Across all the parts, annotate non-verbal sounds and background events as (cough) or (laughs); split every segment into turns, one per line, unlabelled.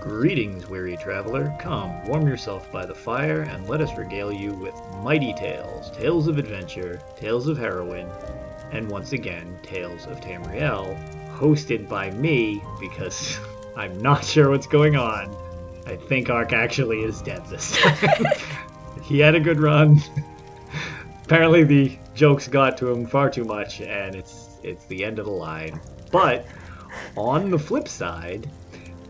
Greetings, weary traveler. Come, warm yourself by the fire, and let us regale you with mighty tales, tales of adventure, tales of heroine, and once again, tales of Tamriel, hosted by me, because (laughs) I'm not sure what's going on. I think Ark actually is dead this time. (laughs) he had a good run. (laughs) Apparently the jokes got to him far too much, and it's it's the end of the line. But on the flip side,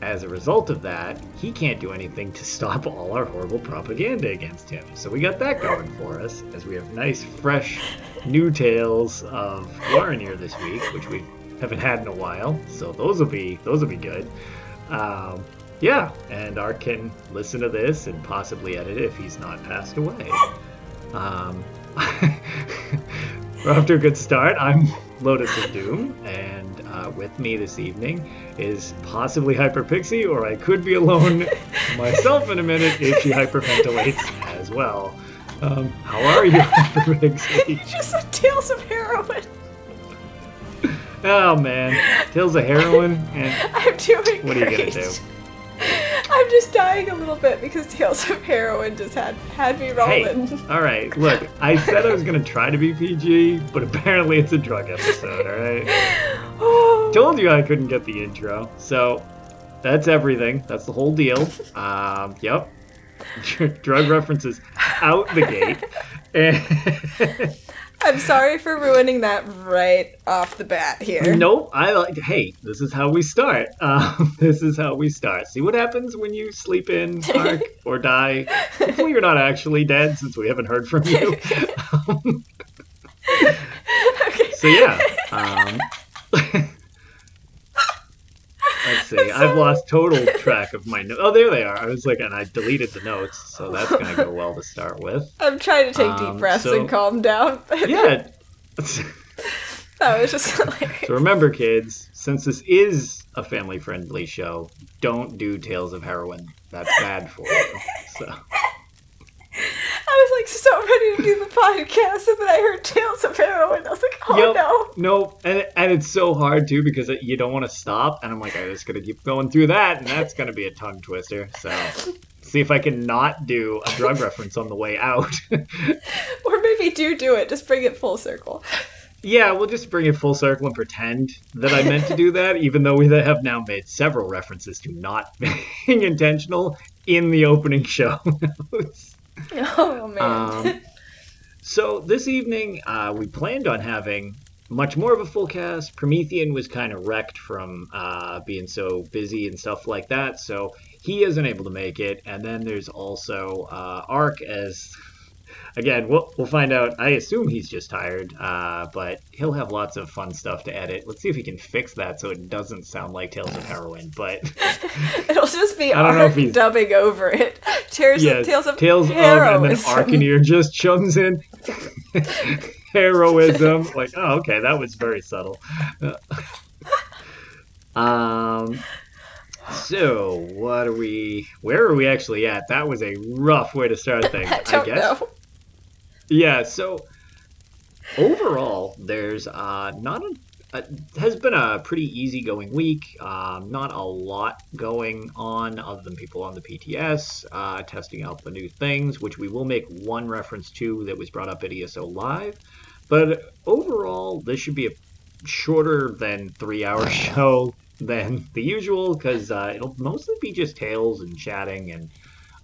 as a result of that, he can't do anything to stop (laughs) all our horrible propaganda against him. So we got that going for us, as we have nice, fresh, new tales of Glarenir this week, which we haven't had in a while. So those will be those will be good. Um, yeah, and Ark can listen to this and possibly edit it if he's not passed away. Um, (laughs) we're off to a good start. I'm Lotus of Doom, and uh, with me this evening is possibly Hyper Pixie, or I could be alone (laughs) myself in a minute if she hyperventilates as well. Um, how are you, (laughs) Hyper Pixie? (laughs)
Just the tales of heroin.
Oh man, Tales of Heroin, and
I'm doing
what are you gonna do?
I'm just dying a little bit because Tales of Heroin just had had me rolling.
Hey, all right. Look, I said I was gonna try to be PG, but apparently it's a drug episode. All right. Told you I couldn't get the intro, so that's everything. That's the whole deal. Um, yep. (laughs) drug references out the gate. And (laughs)
I'm sorry for ruining that right off the bat here.
nope. I like. Hey, this is how we start. (laughs) Um, this is how we start. See what happens when you sleep in, Mark, or die. Hopefully, you're not actually dead, since we haven't heard from you. Um,
okay.
So yeah. Um, let's see. I've lost total track of my notes. Oh, there they are. I was like, and I deleted the notes, so that's gonna go well to start with. (laughs)
I'm trying to take
Um,
deep breaths
so-
and calm down. (laughs)
Yeah. (laughs)
that was just hilarious.
So remember, kids, since this is a family-friendly show, don't do tales of heroin. That's bad for you. So
I was like so ready to do the podcast, and then I heard Tales of Heroin. I was like, oh
Yep.
no.
no, and and it's so hard too because you don't want to stop, and I'm like, I'm just gonna keep going through that, and that's gonna be a tongue twister. So see if I can not do a drug reference on the way out. (laughs)
Or maybe do do it. Just bring it full circle.
yeah, we'll just bring it full circle and pretend that I meant to do that, even though we have now made several references to not (laughs) being intentional in the opening show notes. (laughs) (laughs)
Oh man.
Um, so this evening, uh, we planned on having much more of a full cast. Promethean was kind of wrecked from uh, being so busy and stuff like that, so he isn't able to make it. And then there's also uh, Ark as. Again, we'll, we'll find out. I assume he's just tired, uh, but he'll have lots of fun stuff to edit. Let's see if he can fix that so it doesn't sound like Tales of Heroin. But (laughs)
It'll just be (laughs)
I don't know if he's- (laughs)
dubbing over it. Tears
yes,
Tales of
Tales of, and then
Heroism.
Arcaneer just chums in heroism. Like, oh, okay, that was very subtle. um. So, what are we? Where are we actually at? That was a rough way to start things.
I don't
guess.
know.
Yeah. So, overall, there's uh, not a, uh, has been a pretty easygoing week. Um, not a lot going on other than people on the PTS uh, testing out the new things, which we will make one reference to that was brought up at ESO Live. But overall, this should be a shorter than three hour (laughs) show than the usual because uh, it'll mostly be just tales and chatting and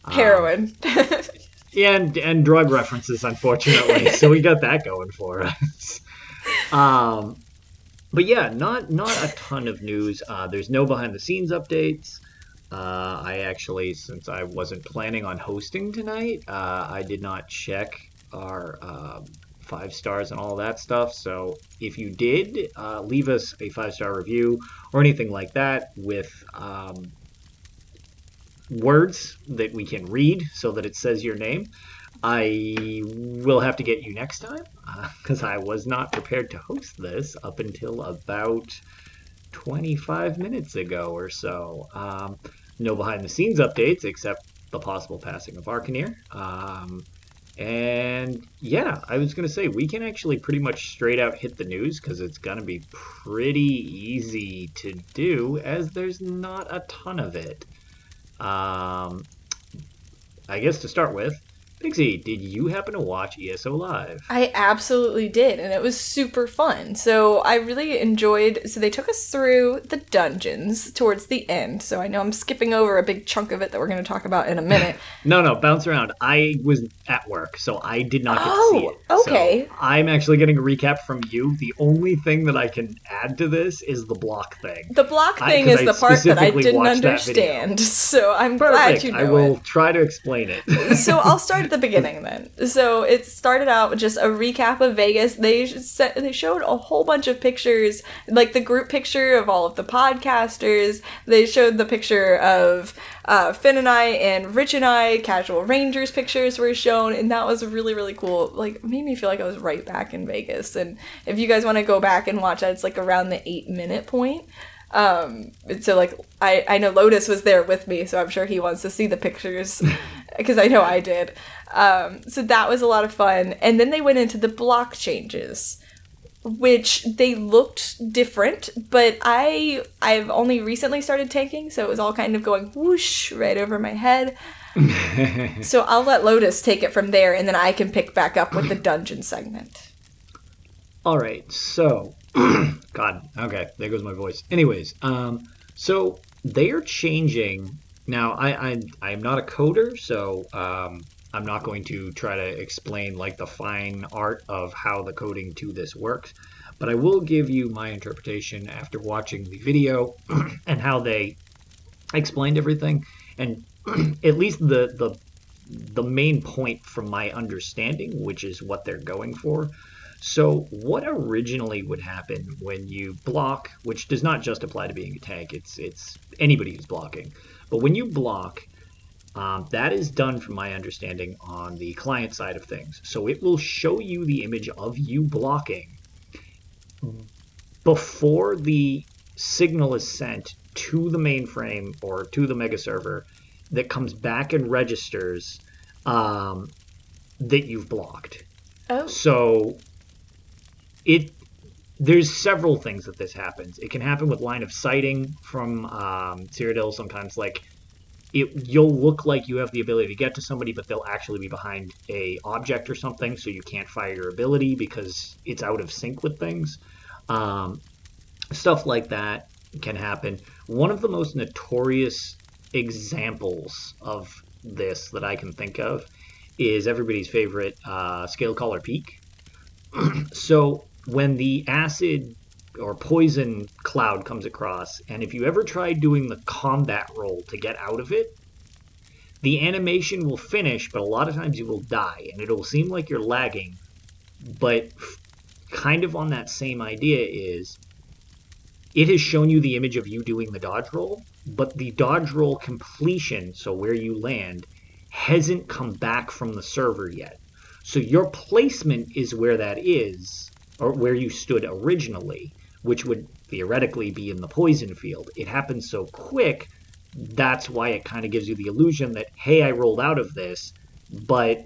um,
Heroin. (laughs)
and and drug references, unfortunately. (laughs) so we got that going for us. Um, but yeah, not not a ton of news. Uh, there's no behind the scenes updates. Uh, I actually, since I wasn't planning on hosting tonight, uh, I did not check our um, five stars and all that stuff. So if you did, uh, leave us a five star review or anything like that with um, words that we can read so that it says your name. I will have to get you next time because uh, (laughs) I was not prepared to host this up until about 25 minutes ago or so. Um, no behind the scenes updates except the possible passing of Arcaneer. Um, and yeah, I was going to say we can actually pretty much straight out hit the news because it's going to be pretty easy to do as there's not a ton of it. Um, I guess to start with, Pixie, did you happen to watch ESO Live?
I absolutely did, and it was super fun. So I really enjoyed. So they took us through the dungeons towards the end. So I know I'm skipping over a big chunk of it that we're going to talk about in a minute. (laughs)
no, no, bounce around. I was at work, so I did not get
oh,
to see oh, it.
okay.
So I'm actually getting a recap from you. The only thing that I can add to this is the block thing.
The block thing
I,
is
I
the part that I didn't understand. (laughs) So I'm
Perfect.
glad you know
I will
it.
try to explain it.
so I'll (laughs) start at the beginning then. So it started out with just a recap of Vegas. They set, they showed a whole bunch of pictures, like the group picture of all of the podcasters. They showed the picture of uh, Finn and I and Rich and I. Casual Rangers pictures were shown, and that was really really cool. Like made me feel like I was right back in Vegas. And if you guys want to go back and watch that, it's like around the eight minute point. Um, so like I I know Lotus was there with me, so I'm sure he wants to see the pictures (laughs) because I know I did. Um, so that was a lot of fun. And then they went into the block changes, which they looked different, but I I've only recently started taking, so it was all kind of going whoosh right over my head. (laughs) so I'll let Lotus take it from there, and then I can pick back up with the dungeon segment.
All right, so (clears throat) God, okay, there goes my voice. Anyways, um, so they are changing now. I I I'm not a coder, so um, I'm not going to try to explain like the fine art of how the coding to this works, but I will give you my interpretation after watching the video (clears throat) and how they explained everything, and (clears throat) at least the the the main point from my understanding, which is what they're going for. So, what originally would happen when you block, which does not just apply to being a tank, it's it's anybody who's blocking. But when you block, um, that is done, from my understanding, on the client side of things. So it will show you the image of you blocking before the signal is sent to the mainframe or to the mega server that comes back and registers um, that you've blocked.
Oh.
So it there's several things that this happens. It can happen with line of sighting from um, Cyrodiil. Sometimes, like it, you'll look like you have the ability to get to somebody, but they'll actually be behind a object or something, so you can't fire your ability because it's out of sync with things. Um, stuff like that can happen. One of the most notorious examples of this that I can think of is everybody's favorite uh, Scale Caller Peak. (clears throat) so when the acid or poison cloud comes across, and if you ever try doing the combat roll to get out of it, the animation will finish, but a lot of times you will die, and it'll seem like you're lagging. But kind of on that same idea is it has shown you the image of you doing the dodge roll, but the dodge roll completion, so where you land, hasn't come back from the server yet. So your placement is where that is, or where you stood originally which would theoretically be in the poison field. It happens so quick, that's why it kind of gives you the illusion that, hey, I rolled out of this, but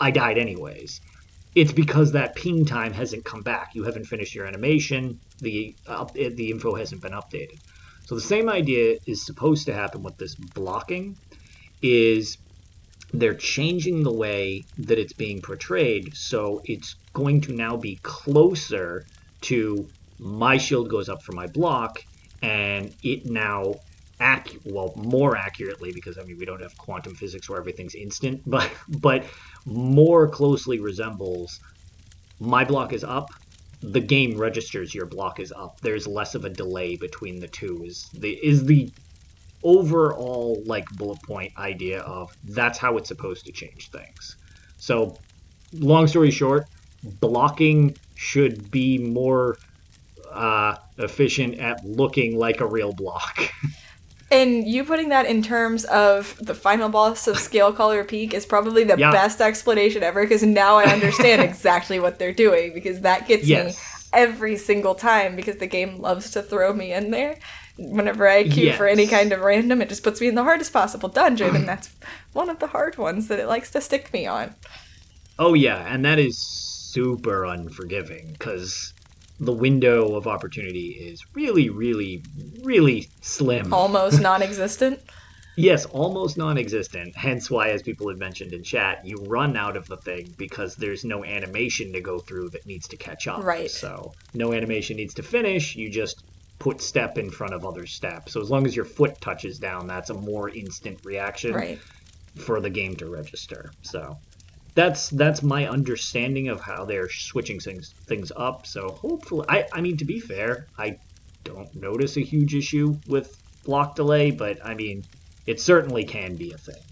I died anyways. it's because that ping time hasn't come back. You haven't finished your animation. The uh, up, the info hasn't been updated. So the same idea is supposed to happen with this blocking. Is they're changing the way that it's being portrayed, so it's going to now be closer to my shield goes up for my block, and it now well more accurately because I mean we don't have quantum physics where everything's instant, (laughs) but but more closely resembles my block is up. The game registers your block is up. There's less of a delay between the two. Is the is the overall like bullet point idea of that's how it's supposed to change things. So, long story short, blocking should be more uh, efficient at looking like a real block. (laughs)
And you putting that in terms of the final boss of Scale Caller Peak is probably the
Yeah.
best explanation ever because now I understand (laughs) exactly what they're doing because that gets
Yes.
me every single time because the game loves to throw me in there. Whenever I queue for any kind of random, it just puts me in the hardest possible dungeon, and (clears throat) that's one of the hard ones that it likes to stick me on.
Oh yeah, and that is super unforgiving because the window of opportunity is really, really, really slim.
Almost (laughs) non existent.
Yes, almost non-existent. Hence why, as people had mentioned in chat, you run out of the thing because there's no animation to go through that needs to catch up.
Right.
So no animation needs to finish. You just put step in front of other step. So as long as your foot touches down, that's a more instant reaction
Right.
for the game to register. So that's that's my understanding of how they're switching things things up. So hopefully, I I mean to be fair, I don't notice a huge issue with block delay, but I mean it certainly can be a thing.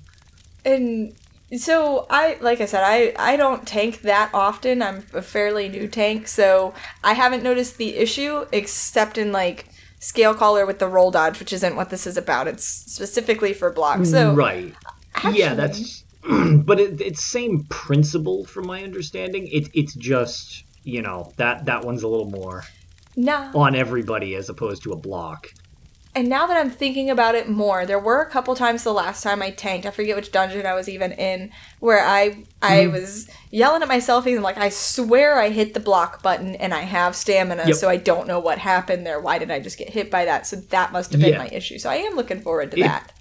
And so I like I said I I don't tank that often. I'm a fairly new tank, so I haven't noticed the issue except in like scale caller with the roll dodge, which isn't what this is about. It's specifically for block. So
right,
actually-
yeah, that's. (clears throat) but it, it's same principle from my understanding. It it's just you know that that one's a little more on everybody as opposed to a block.
and now that I'm thinking about it more, there were a couple times the last time I tanked. I forget which dungeon I was even in where I I mm-hmm. was yelling at myself and like I swear I hit the block button and I have stamina,
Yep.
so I don't know what happened there. Why did I just get hit by that? So that must have been
Yeah.
my issue. So I am looking forward to
It-
that.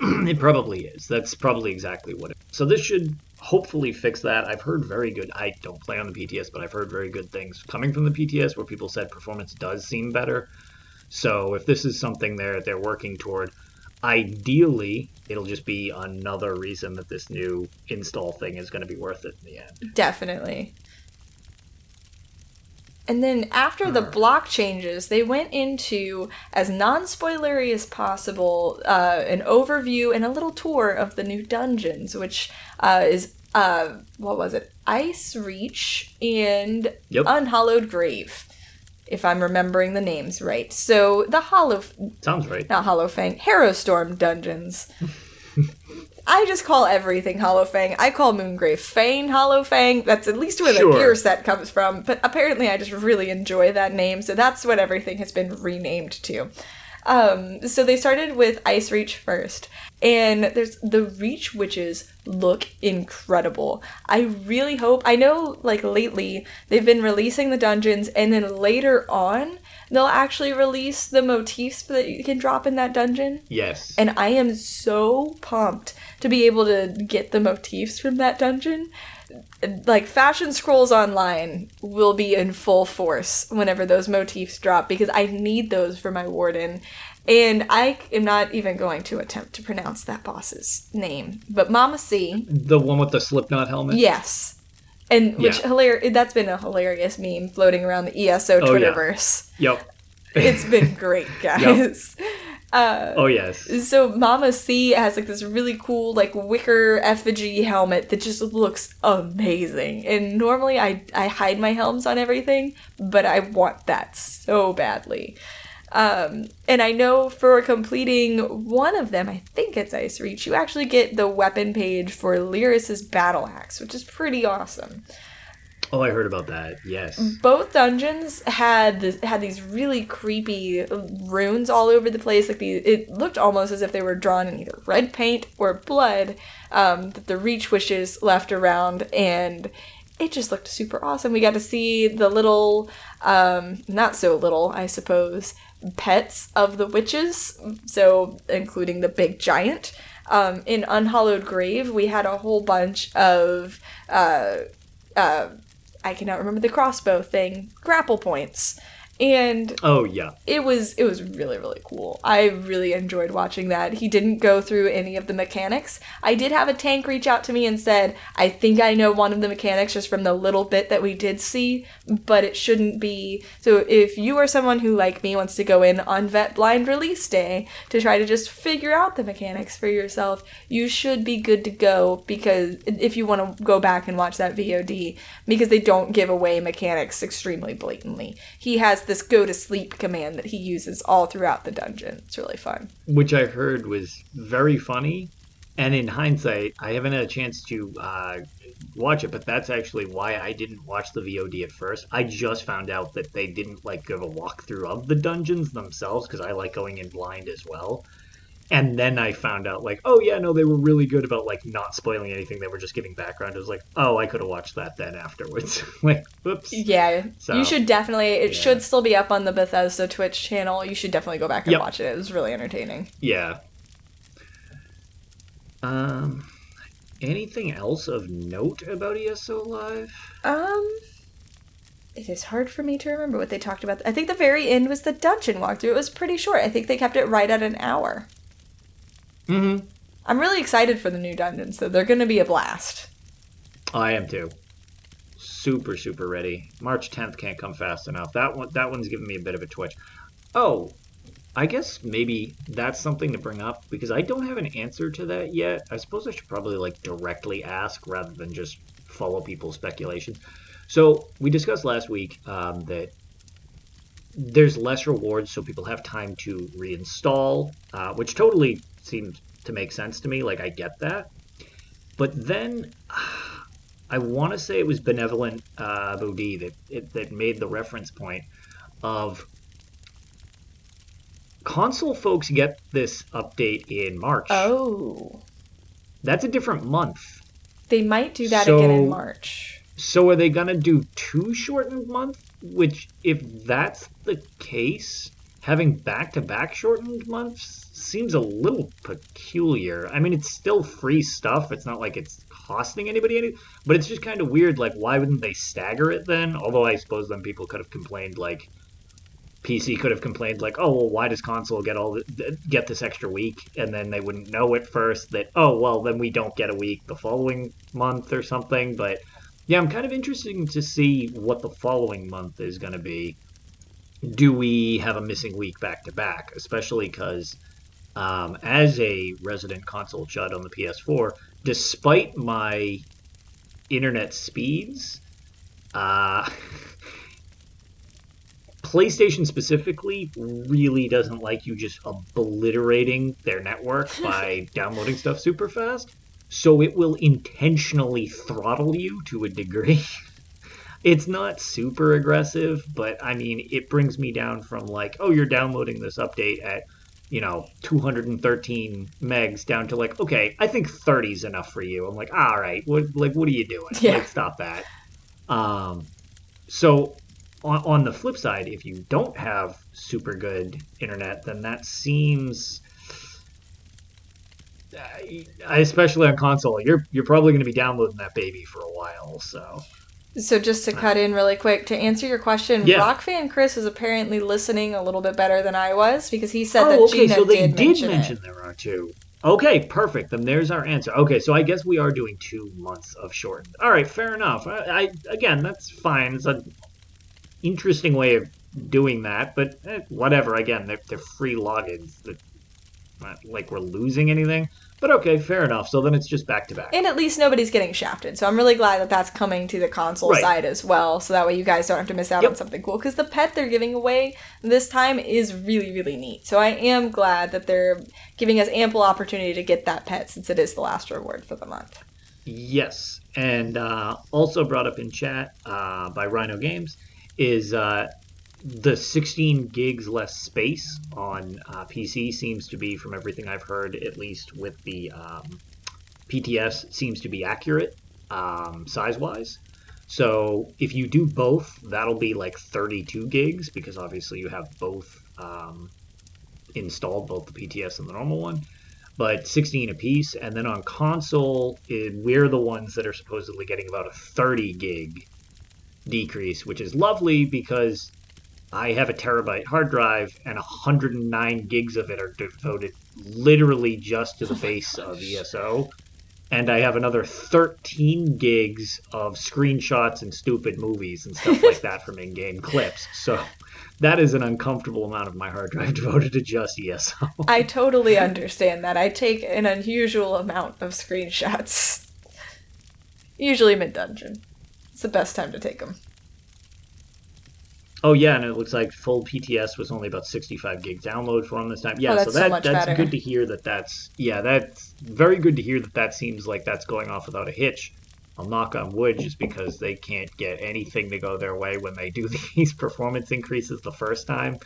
(clears throat)
It probably is. That's probably exactly what it So this should hopefully fix that. I've heard very good I don't play on the PTS, but I've heard very good things coming from the PTS where people said performance does seem better. So if this is something they're they're working toward, ideally it'll just be another reason that this new install thing is going to be worth it in the end.
Definitely. And then after the block changes, they went into, as non spoilery as possible, uh, an overview and a little tour of the new dungeons, which uh, is, uh, what was it? Ice Reach and
Yep.
Unhallowed Grave, if I'm remembering the names right. So the Hollow,
Sounds right.
not Hollow Fang, Harrowstorm dungeons. (laughs) I just call everything Hollow Fang. I call Moongrave Fane Hollow Fang. That's at least where
Sure.
the gear set comes from. But apparently, I just really enjoy that name, so that's what everything has been renamed to. Um, so they started with Ice Reach first, and there's the Reach witches look incredible. I really hope. I know, like lately, they've been releasing the dungeons, and then later on, they'll actually release the motifs that you can drop in that dungeon.
Yes.
And I am so pumped to be able to get the motifs from that dungeon. Like Fashion Scrolls Online will be in full force whenever those motifs drop because I need those for my warden. And I am not even going to attempt to pronounce that boss's name. But Mama C,
the one with the Slipknot helmet?
yes. And which
Yeah.
hilar- that's been a hilarious meme floating around the ESO
Oh, yeah.
Twitterverse.
Yep.
It's been (laughs) great, guys.
Uh, oh yes.
So Mama C has like this really cool like wicker effigy helmet that just looks amazing. And normally I I hide my helms on everything, but I want that so badly. Um, and I know for completing one of them, I think it's Ice Reach, you actually get the weapon page for Lyris's battle axe, which is pretty awesome
Oh, I heard about that. Yes.
both dungeons had this, had these really creepy runes all over the place. Like these, it looked almost as if they were drawn in either red paint or blood um, that the reach witches left around, and it just looked super awesome. We got to see the little, um, not so little, I suppose, pets of the witches. So, including the big giant. Um, in Unhallowed Grave, we had a whole bunch of, uh, uh, I cannot remember the crossbow thing, grapple points and
oh yeah.
it was it was really really cool. I really enjoyed watching that. He didn't go through any of the mechanics. I did have a tank reach out to me and said i think i know one of the mechanics just from the little bit that we did see but it shouldn't be. So if you are someone who like me wants to go in on vet blind release day to try to just figure out the mechanics for yourself you should be good to go because if you want to go back and watch that vod because they don't give away mechanics extremely blatantly. He has this go to sleep command that he uses all throughout the dungeon. It's really fun.
Which I heard was very funny. And in hindsight, I haven't had a chance to uh, watch it, but that's actually why I didn't watch the VOD at first. I just found out that they didn't like give a walkthrough of the dungeons themselves because I like going in blind as well and then I found out like, oh yeah, no, they were really good about like not spoiling anything. They were just giving background. It was like, oh, I could have watched that then afterwards. (laughs) like, whoops.
Yeah, so, you should definitely. It yeah. should still be up on the Bethesda Twitch channel. You should definitely go back and yep. watch it. It was really entertaining.
Yeah. Um, anything else of note about ESO Live?
Um. It is hard for me to remember what they talked about. I think the very end was the dungeon walkthrough. It was pretty short. I think they kept it right at an hour.
Mm-hmm.
I'm really excited for the new dungeons, though. They're going to be a blast.
I am too. Super, super ready. March 10th can't come fast enough. That one, that one's giving me a bit of a twitch. Oh, I guess maybe that's something to bring up because I don't have an answer to that yet. I suppose I should probably like directly ask rather than just follow people's speculations. So we discussed last week um, that there's less rewards, so people have time to reinstall, uh, which totally seemed to make sense to me. Like I get that, but then (sighs) I want to say it was benevolent uh, Bodhi that it, that made the reference point of console folks get this update in March.
Oh,
that's a different month.
They might do that so, again in March.
So are they gonna do two shortened months? Which, if that's the case, having back-to-back shortened months seems a little peculiar. I mean, it's still free stuff. It's not like it's costing anybody any, but it's just kind of weird. Like, why wouldn't they stagger it then? Although I suppose then people could have complained like PC could have complained like, oh well, why does console get all the, get this extra week? And then they wouldn't know at first that oh well, then we don't get a week the following month or something. But yeah, I'm kind of interested to see what the following month is going to be. Do we have a missing week back to back? Especially because um, as a resident console chud on the PS4, despite my internet speeds, uh, (laughs) PlayStation specifically really doesn't like you just obliterating their network (laughs) by downloading stuff super fast. So it will intentionally throttle you to a degree. (laughs) it's not super aggressive, but I mean, it brings me down from like, oh, you're downloading this update at you know 213 megs down to like okay i think 30 is enough for you. I'm like all right what like what are you doing? Yeah. like stop that. Um so on, on the flip side if you don't have super good internet then that seems especially on console you're you're probably going to be downloading that baby for a while so
so just to cut in really quick to answer your question, yeah. Rock fan Chris is apparently listening a little bit better than I was because he said oh, that okay, Gina so they did, did mention, mention
there are two. Okay, perfect. Then there's our answer. Okay, so I guess we are doing two months of short. All right, fair enough. I, I again, that's fine. It's an interesting way of doing that, but eh, whatever. Again, they're, they're free logins. That not like we're losing anything. But okay, fair enough. So then it's just back to back.
And at least nobody's getting shafted. So I'm really glad that that's coming to the console right. side as well. So that way you guys don't have to miss out yep. on something cool. Because the pet they're giving away this time is really, really neat. So I am glad that they're giving us ample opportunity to get that pet since it is the last reward for the month.
Yes. And uh, also brought up in chat uh, by Rhino Games is uh, the 16 gigs less space on uh, PC seems to be, from everything I've heard, at least with the um, PTS, seems to be accurate um, size wise. So if you do both, that'll be like 32 gigs because obviously you have both um, installed, both the PTS and the normal one. But 16 apiece, and then on console, it, we're the ones that are supposedly getting about a 30 gig decrease, which is lovely because I have a terabyte hard drive and 109 gigs of it are devoted literally just to the oh base of ESO. And I have another 13 gigs of screenshots and stupid movies and stuff like that from in game (laughs) clips. So that is an uncomfortable amount of my hard drive (laughs) devoted to just ESO.
I totally understand that. I take an unusual amount of screenshots. Usually mid dungeon. It's the best time to take them.
Oh yeah, and it looks like full PTS was only about 65 gig download for him this time. Yeah,
Oh,
so
that's so
that that's
better.
good to hear that that's yeah, that's very good to hear that that seems like that's going off without a hitch. I'll knock on wood just because they can't get anything to go their way when they do (laughs) these performance increases the first time.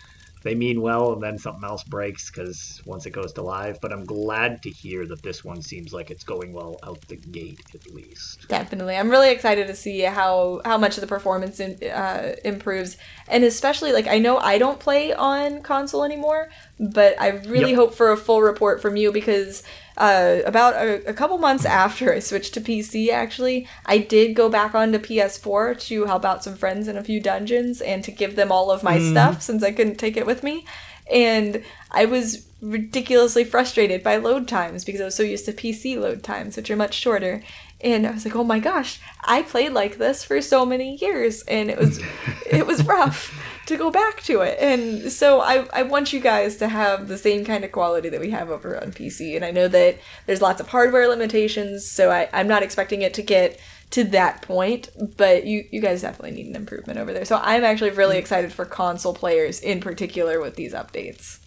They mean well, and then something else breaks because once it goes to live. But I'm glad to hear that this one seems like it's going well out the gate at least.
Definitely, I'm really excited to see how how much of the performance in, uh, improves, and especially like I know I don't play on console anymore, but I really
Yep.
hope for a full report from you because uh, about a, a couple months after I switched to PC, actually, I did go back onto PS4 to help out some friends in a few dungeons and to give them all of my stuff since I couldn't take it with me, and I was ridiculously frustrated by load times because I was so used to PC load times, which are much shorter. And I was like, "Oh my gosh, I played like this for so many years, and it was, (laughs) it was rough to go back to it." And so I, I want you guys to have the same kind of quality that we have over on PC. And I know that there's lots of hardware limitations, so I, I'm not expecting it to get to that point, but you, you guys definitely need an improvement over there. So I'm actually really mm-hmm. excited for console players in particular with these updates.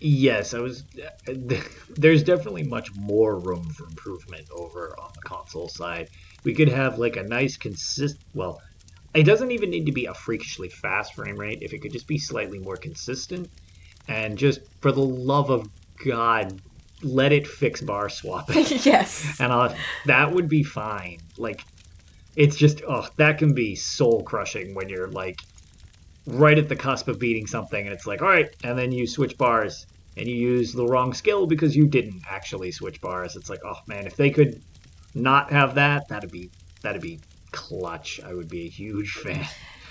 Yes, I was. (laughs) There's definitely much more room for improvement over on the console side. We could have like a nice consist. Well, it doesn't even need to be a freakishly fast frame rate. If it could just be slightly more consistent, and just for the love of God, let it fix bar swapping, (laughs)
yes.
and I'll, that would be fine. Like, it's just oh, that can be soul crushing when you're like right at the cusp of beating something and it's like all right and then you switch bars and you use the wrong skill because you didn't actually switch bars it's like oh man if they could not have that that'd be that'd be clutch i would be a huge fan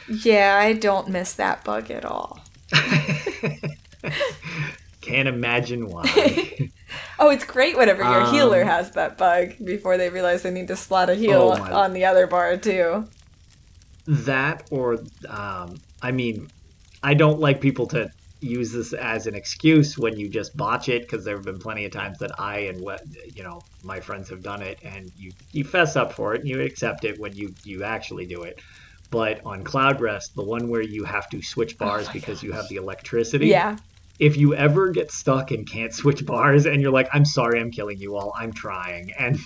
Yeah, I don't miss that bug at all. (laughs)
can't imagine why (laughs)
Oh, it's great whenever your
Um,
healer has that bug before they realize they need to slot a heal
Oh
on the other bar too.
that or um i mean i don't like people to use this as an excuse when you just botch it because there have been plenty of times that i and what you know my friends have done it and you you fess up for it and you accept it when you you actually do it. But on Cloudrest the one where you have to switch oh bars because you have the electricity
Yeah.
if you ever get stuck and can't (laughs) switch bars and you're like i'm sorry i'm killing you all. I'm trying. And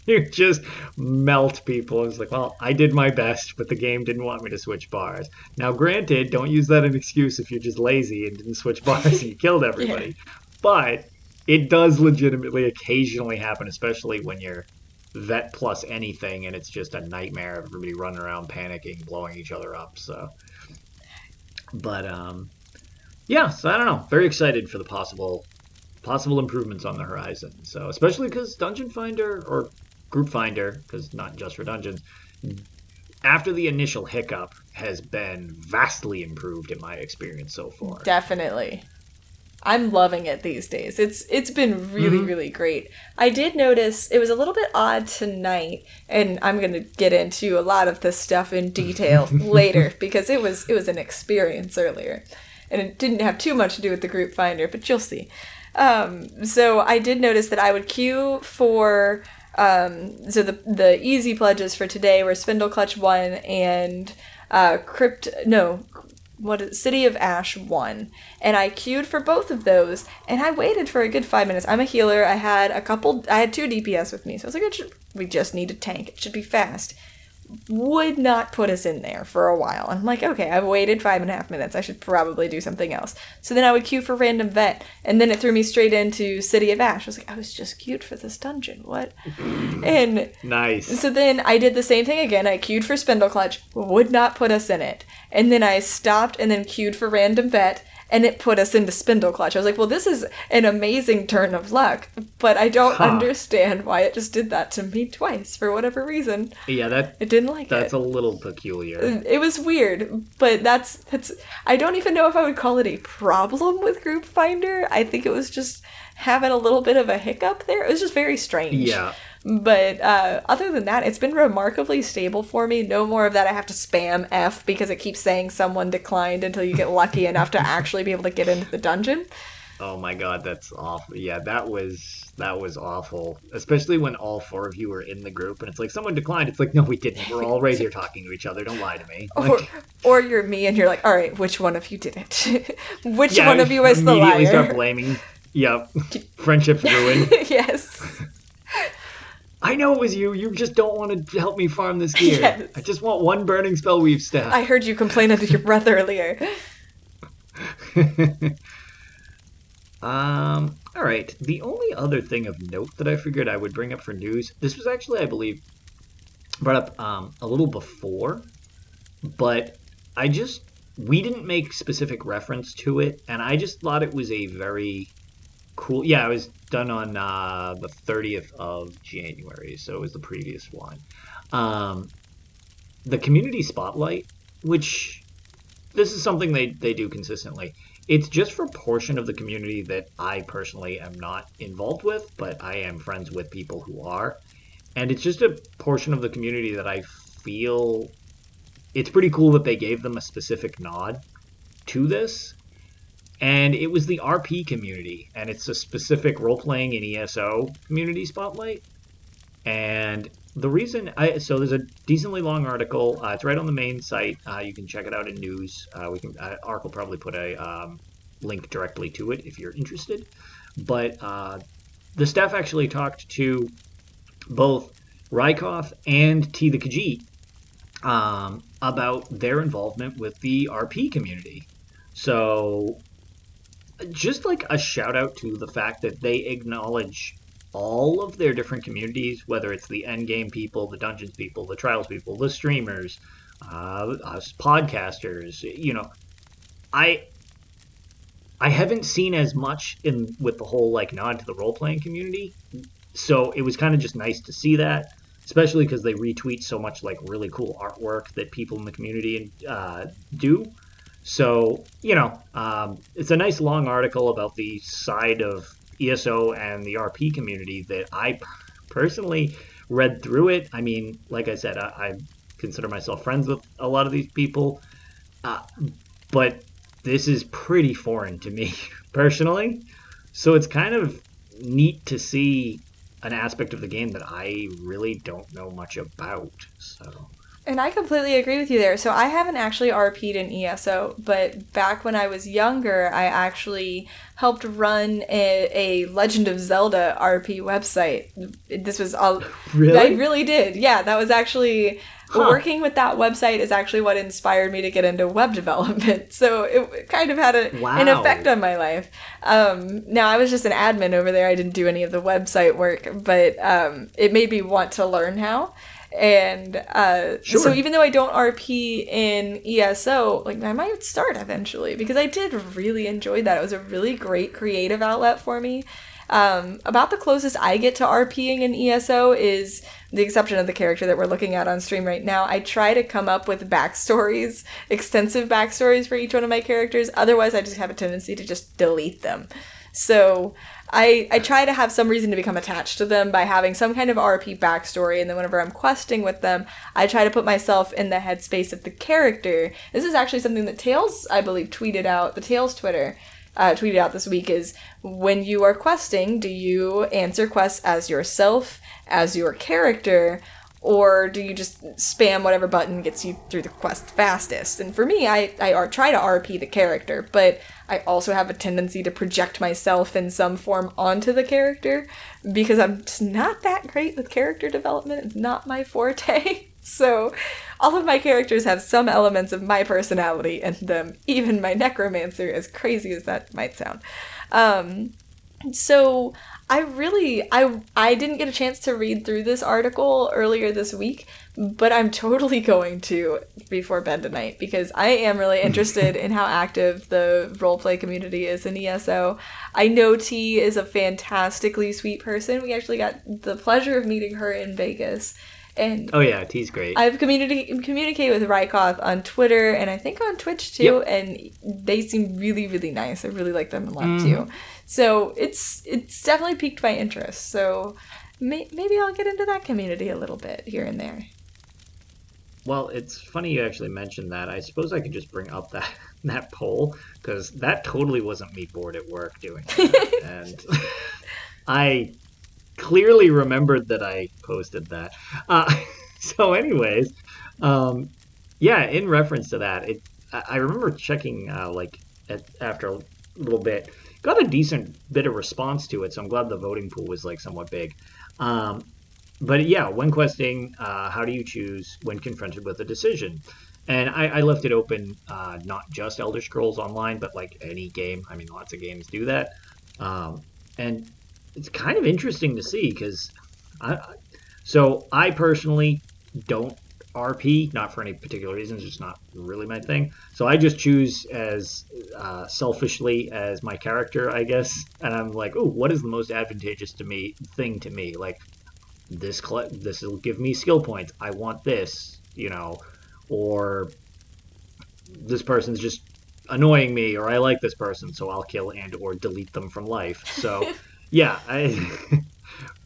(laughs) you just melt people it's like well i did my best but the game didn't want me to switch bars now granted don't use that as an excuse if you're just lazy and didn't switch bars and you (laughs) killed everybody but it does legitimately occasionally happen especially when you're vet plus anything and it's just a nightmare of everybody running around panicking blowing each other up so but um yeah, so I don't know. Very excited for the possible possible improvements on the horizon. So especially because Dungeon Finder or Group Finder, because not just for dungeons, after the initial hiccup has been vastly improved in my experience so far.
Definitely. I'm loving it these days. It's it's been really
Mm-hmm.
really great. I did notice it was a little bit odd tonight and I'm going to get into a lot of this stuff in (laughs) detail later because it was it was an experience earlier. And it didn't have too much to do with the group finder, but you'll see. Um, so I did notice that I would queue for um, so the the easy pledges for today were Spindleclutch one and uh, Crypt no what is City of Ash one, and I queued for both of those, and I waited for a good five minutes. I'm a healer. I had a couple. I had two DPS with me, so I was like, should, we just need a tank. It should be fast. Would not put us in there for a while. I'm like, okay, I've waited five and a half minutes. I should probably do something else. So then I would queue for random vet, and then it threw me straight into City of Ash. I was like, I was just queued for this dungeon. What? (laughs) and
Nice.
so then I did the same thing again. I queued for Spindleclutch, would not put us in it. And then I stopped and then queued for Random Vet, and it put us into Spindleclutch. I was like, well, this is an amazing turn of luck, but I don't
Huh.
understand why it just did that to me twice for whatever reason.
Yeah, that
It didn't like
that's
it.
a little peculiar.
Mm, it was weird, but that's that's I don't even know if I would call it a problem with Group Finder. I think it was just having a little bit of a hiccup there. It was just very strange.
Yeah.
But uh, other than that, it's been remarkably stable for me. No more of that I have to spam F because it keeps saying someone declined until you get lucky enough to (laughs) actually be able to get into the dungeon.
Oh my god, that's awful. Yeah, that was that was awful. Especially when all four of you were in the group and it's like someone declined. It's like no, we didn't. We're all right here talking to each other. Don't lie to me.
Or,
Like,
or you're me and you're like, all right, which one of you did it? (laughs) which
yeah,
one of you is the
immediately start
liar?
blaming. Yeah, (laughs) friendships ruined.
yes.
I know it was you. You just don't want to help me farm this (laughs) gear.
Yes.
I just want one burning spell weave staff.
I heard you complain under your breath earlier. (laughs)
Um, all right. The only other thing of note that I figured I would bring up for news, this was actually, I believe, brought up um, a little before, but I just, we didn't make specific reference to it, and I just thought it was a very cool, yeah, it was done on uh, the 30th of January, so it was the previous one. Um, the community spotlight, which this is something they, they do consistently. It's just for a portion of the community that I personally am not involved with, but I am friends with people who are. And it's just a portion of the community that I feel it's pretty cool that they gave them a specific nod to this. And it was the RP community, and it's a specific role playing and ESO community spotlight. And the reason I so there's a decently long article. Uh, it's right on the main site. Uh, you can check it out in news. Uh, we can uh, Ark will probably put a um, link directly to it if you're interested. But uh, the staff actually talked to both Rykoff and T the Khajiit um, about their involvement with the RP community. So just like a shout out to the fact that they acknowledge all of their different communities, whether it's the end game people, the dungeons people, the trials people, the streamers, uh, us podcasters. You know, I I haven't seen as much in with the whole like nod to the role playing community, so it was kind of just nice to see that, especially because they retweet so much like really cool artwork that people in the community uh, do. So you know, um, it's a nice long article about the side of ESO and the RP community that I personally read through it. I mean, like I said, I, I consider myself friends with a lot of these people, uh, but this is pretty foreign to me (laughs) personally. So it's kind of neat to see an aspect of the game that I really don't know much about. So
And I completely agree with you there. So I haven't actually RP'd in ESO, but back when I was younger, I actually helped run a, a Legend of Zelda RP website. This was all.
Really?
I really did. Yeah, that was actually.
Huh.
Working with that website is actually what inspired me to get into web development. (laughs) So it kind of had a, an effect on my life. Um, now, I was just an admin over there. I didn't do any of the website work, but um, it made me want to learn how. And uh, so even though I don't RP in ESO, like I might start eventually because I did really enjoy that. It was a really great creative outlet for me. Um, about the closest I get to RPing in ESO is the exception of the character that we're looking at on stream right now. I try to come up with backstories, (laughs) extensive backstories for each one of my characters. Otherwise, I just have a tendency to just delete them. So I I try to have some reason to become attached to them by having some kind of RP backstory, and then whenever I'm questing with them, I try to put myself in the headspace of the character. This is actually something that Tales, I believe, tweeted out. The Tales Twitter uh, tweeted out this week is when you are questing, do you answer quests as yourself, as your character, or do you just spam whatever button gets you through the quest fastest? And for me, I, I try to RP the character, but I also have a tendency to project myself in some form onto the character because I'm just not that great with character development. It's not my forte. (laughs) So, all of my characters have some elements of my personality in them, even my necromancer, as crazy as that might sound. Um, so, I really I I didn't get a chance to read through this article earlier this week, but I'm totally (laughs) going to before bed tonight because I am really hmm. interested in how active the roleplay community is in ESO. I know T is a fantastically sweet person. We actually got the pleasure of meeting her in Vegas. And
oh yeah, T's great.
I've communicated communicate with Rykoth on Twitter and I think on Twitch too, yep. and they seem really really nice. I really like them a lot mm. too. So it's it's definitely piqued my interest. So may, maybe I'll get into that community a little bit here and there.
Well, it's funny you actually mentioned that. I suppose I could just bring up that (laughs) that poll because that totally wasn't me bored at work doing that. (laughs) and (laughs) I clearly remembered that I posted that. Uh, (laughs) so, anyways, um, yeah, in reference to that, it I remember checking uh, like at, after a little bit got a decent bit of response to it, so I'm glad the voting pool was like somewhat big. Um, but yeah, when questing, uh, how do you choose when confronted with a decision? And I, I left it open, uh, not just Elder Scrolls Online, but like any game. I mean, lots of games do that. Um, and it's kind of interesting to see because I, so I personally don't RP, not for any particular reasons it's not really my thing. So I just choose as uh, selfishly as my character, I guess, and I'm like, oh, what is the most advantageous to me thing to me? Like this, this will give me skill points. I want this, you know, or this person's just annoying me, or I like this person, so I'll kill and or delete them from life. So, (laughs) yeah, I. (laughs)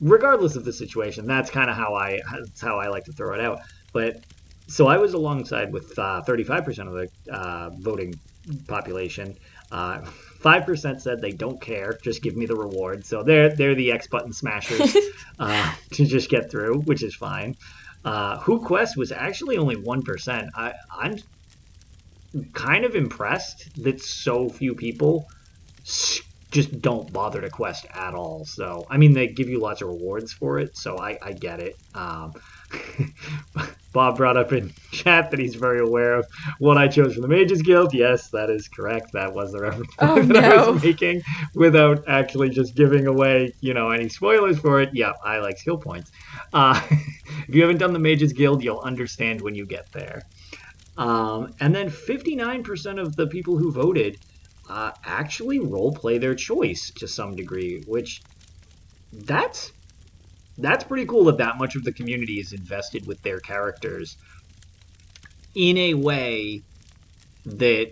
regardless of the situation, that's kind of how I that's how I like to throw it out. But so I was alongside with uh, 35% of the uh, voting population. Uh, 5% said they don't care, just give me the reward. So they're they're the X button smashers (laughs) uh, to just get through, which is fine. Uh, Who Quest was actually only 1%. I, I'm kind of impressed that so few people just don't bother to quest at all. So, I mean, they give you lots of rewards for it, so I, I get it. Um, (laughs) Bob brought up in (laughs) chat that he's very aware of what I chose from the Mages Guild. Yes, that is correct. That was the (laughs) reference oh, that no. I was making without actually just giving away, you know, any spoilers for it. Yeah, I like skill points. Uh, if you haven't done the Mages Guild, you'll understand when you get there. Um, and then 59% of the people who voted uh, actually role play their choice to some degree, which that's that's pretty cool that that much of the community is invested with their characters in a way that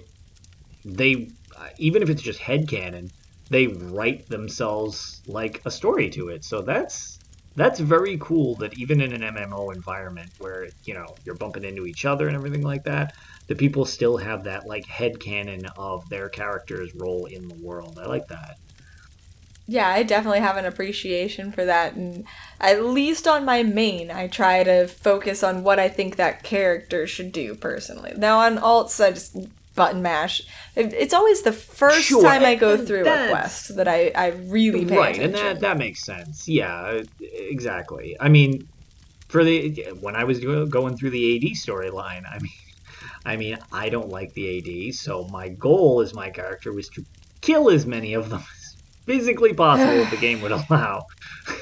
they even if it's just head headcanon they write themselves like a story to it. So that's that's very cool that even in an mmo environment where you know you're bumping into each other and everything like that the people still have that like head headcanon of their character's role in the world i like that
yeah, I definitely have an appreciation for that. And at least on my main, I try to focus on what I think that character should do personally. Now on alts, I just button mash. It's always the first sure, time I go through a quest that I, I really pay right, attention.
and that, that makes sense. Yeah, exactly. I mean, for the when I was going through the AD storyline, I mean, I mean, I don't like the AD, so my goal as my character was to kill as many of them (laughs) as physically possible if the game would (sighs) allow.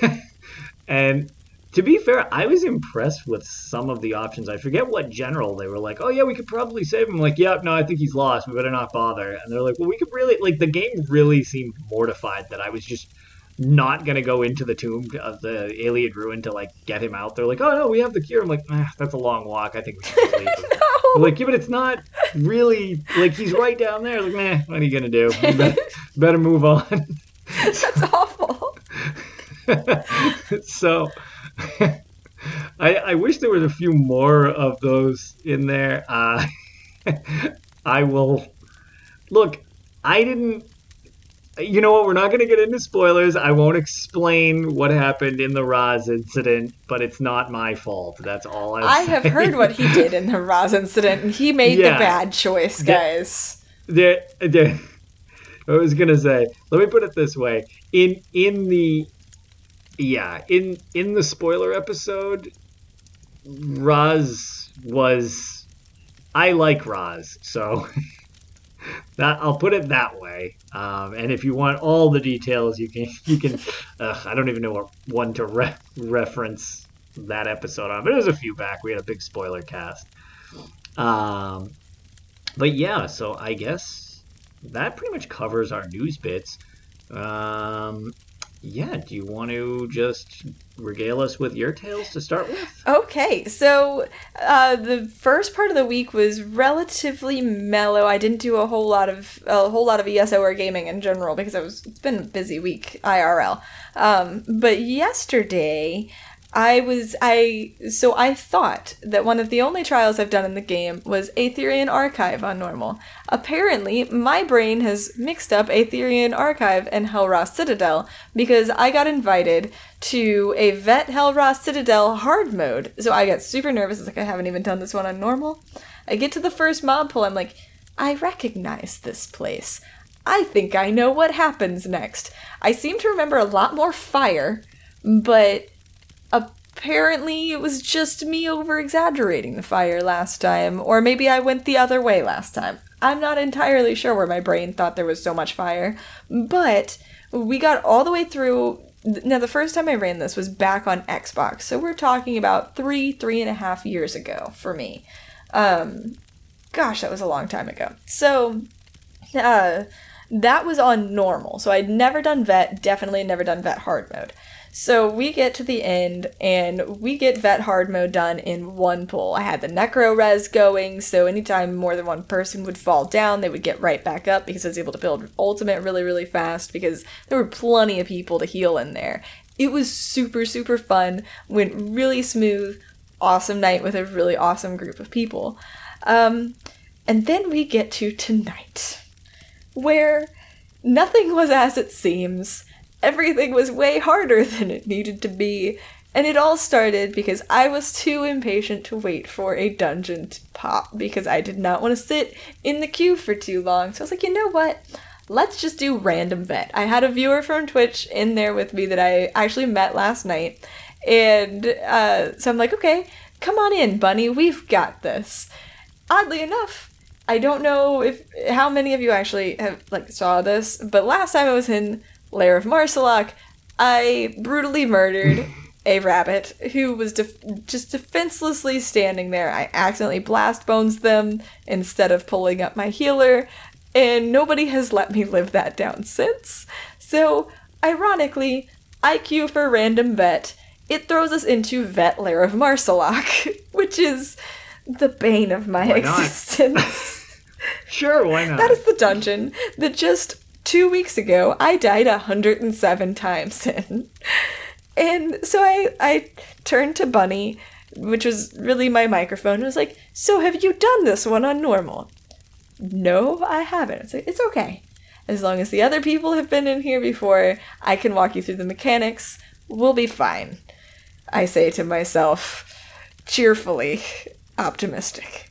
(laughs) and to be fair, I was impressed with some of the options. I forget what general they were like, oh, yeah, we could probably save him. I'm like, yeah, no, I think he's lost. We better not bother. And they're like, well, we could really, like, the game really seemed mortified that I was just not going to go into the tomb of the alien ruin to, like, get him out. They're like, oh, no, we have the cure. I'm like, eh, that's a long walk. I think we should leave. (laughs) no. Like, yeah, but it's not really, like, he's right down there. Like, man, what are you going to do? Better, (laughs) better move on. (laughs)
That's awful.
so I, I wish there was a few more of those in there. Uh, I will look. I didn't. You know what? We're not going to get into spoilers. I won't explain what happened in the Raz incident, but it's not my fault. That's all I.
I have heard what he did in the (laughs) Raz incident, and he made yeah. the bad choice, guys.
There, there, (laughs) I was gonna say, let me put it this way: in in the yeah in in the spoiler episode, Roz was. I like Roz, so (laughs) that I'll put it that way. Um, and if you want all the details, you can you can. (laughs) Uh, I don't even know what one to re- reference that episode on, but it was a few back. We had a big spoiler cast. Um, but yeah, so I guess that pretty much covers our news bits. Um, yeah, do you want to just regale us with your tales to start with?
Okay, so uh, the first part of the week was relatively mellow. I didn't do a whole lot of a whole lot of ESO or gaming in general because it was it's been a busy week IRL. Um, but yesterday I was I so I thought that one of the only trials I've done in the game was Aetherian Archive on normal. Apparently, my brain has mixed up Aetherian Archive and Hel Ra Citadel because I got invited to a Vet Hel Ra Citadel hard mode. So I got super nervous. It's like I haven't even done this one on normal. I get to the first mob pull. I'm like, I recognize this place. I think I know what happens next. I seem to remember a lot more fire, but apparently it was just me over exaggerating the fire last time, or maybe I went the other way last time. I'm not entirely sure where my brain thought there was so much fire, but we got all the way through. Now, the first time I ran this was back on Xbox, so we're talking about three, three and a half years ago for me. Um, gosh, that was a long time ago. So, uh, that was on normal. So I'd never done vet, definitely never done vet hard mode. So we get to the end and we get vet hard mode done in one pull. I had the necro res going, so anytime more than one person would fall down, they would get right back up because I was able to build ultimate really, really fast because there were plenty of people to heal in there. It was super, super fun, went really smooth, awesome night with a really awesome group of people. Um, and then we get to tonight, where nothing was as it seems everything was way harder (laughs) than it needed to be. And it all started because I was too impatient to wait for a dungeon to pop because I did not want to sit in the queue for too long. So I was like, you know what? Let's just do random vet. I had a viewer from Twitch in there with me that I actually met last night. And uh, so I'm like, okay, come on in, bunny. We've got this. Oddly enough, I don't know if how many of you actually have like saw this, but last time I was in Lair of Maarselok, I brutally murdered a rabbit who was def- just defenselessly standing there. I accidentally blast bones them instead of pulling up my healer, and nobody has let me live that down since. So, ironically, IQ for random vet, it throws us into Vet Lair of Maarselok, (laughs) which is the bane of my
Why
existence. (laughs)
Sure, why not?
That is the dungeon that just two weeks ago I died 107 times in. And so I, I turned to Bunny, which was really my microphone, and was like, So have you done this one on normal? No, I haven't. It's like, It's okay. As long as the other people have been in here before, I can walk you through the mechanics. We'll be fine. I say to myself, cheerfully optimistic.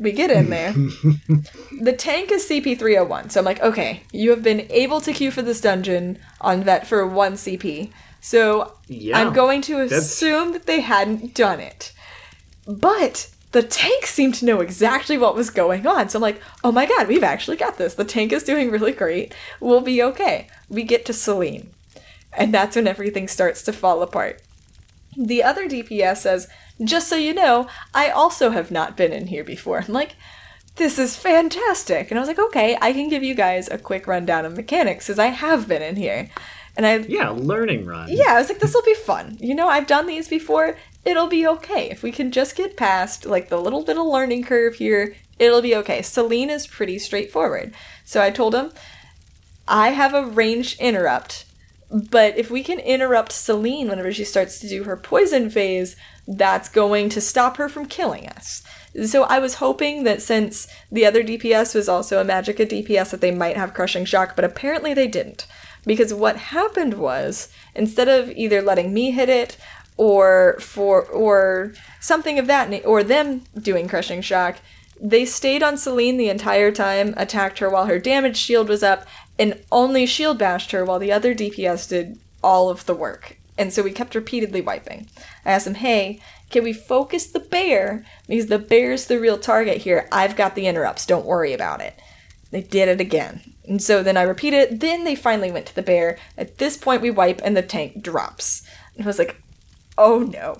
We get in there. (laughs) the tank is CP301. So I'm like, okay, you have been able to queue for this dungeon on vet for one CP. So
Yeah,
I'm going to
that's-
assume that they hadn't done it. But the tank seemed to know exactly what was going on. So I'm like, oh my god, we've actually got this. The tank is doing really great. We'll be okay. We get to Selene. And that's when everything starts to fall apart. The other DPS says, just so you know, I also have not been in here before. I'm like, this is fantastic. And I was like, okay, I can give you guys a quick rundown of mechanics because I have been in here. And I
yeah, learning run.
yeah, I was like, this will be fun. You know, I've done these before. It'll be okay. If we can just get past, like, the little bit of learning curve here, it'll be okay. Selene is pretty straightforward. So I told him, I have a ranged interrupt, but if we can interrupt Selene whenever she starts to do her poison phase, that's going to stop her from killing us. So I was hoping that since the other DPS was also a Magicka DPS that they might have crushing shock, but apparently they didn't. Because what happened was instead of either letting me hit it or for or something of that or them doing crushing shock, they stayed on Selene the entire time, attacked her while her damage shield was up, and only shield bashed her while the other DPS did all of the work. And so we kept repeatedly wiping. I asked him, hey, Can we focus the bear? Because the bear's the real target here. I've got the interrupts. Don't worry about it. They did it again. And so then I repeat it. Then they finally went to the bear. At this point, we wipe and the tank drops. And I was like, oh no.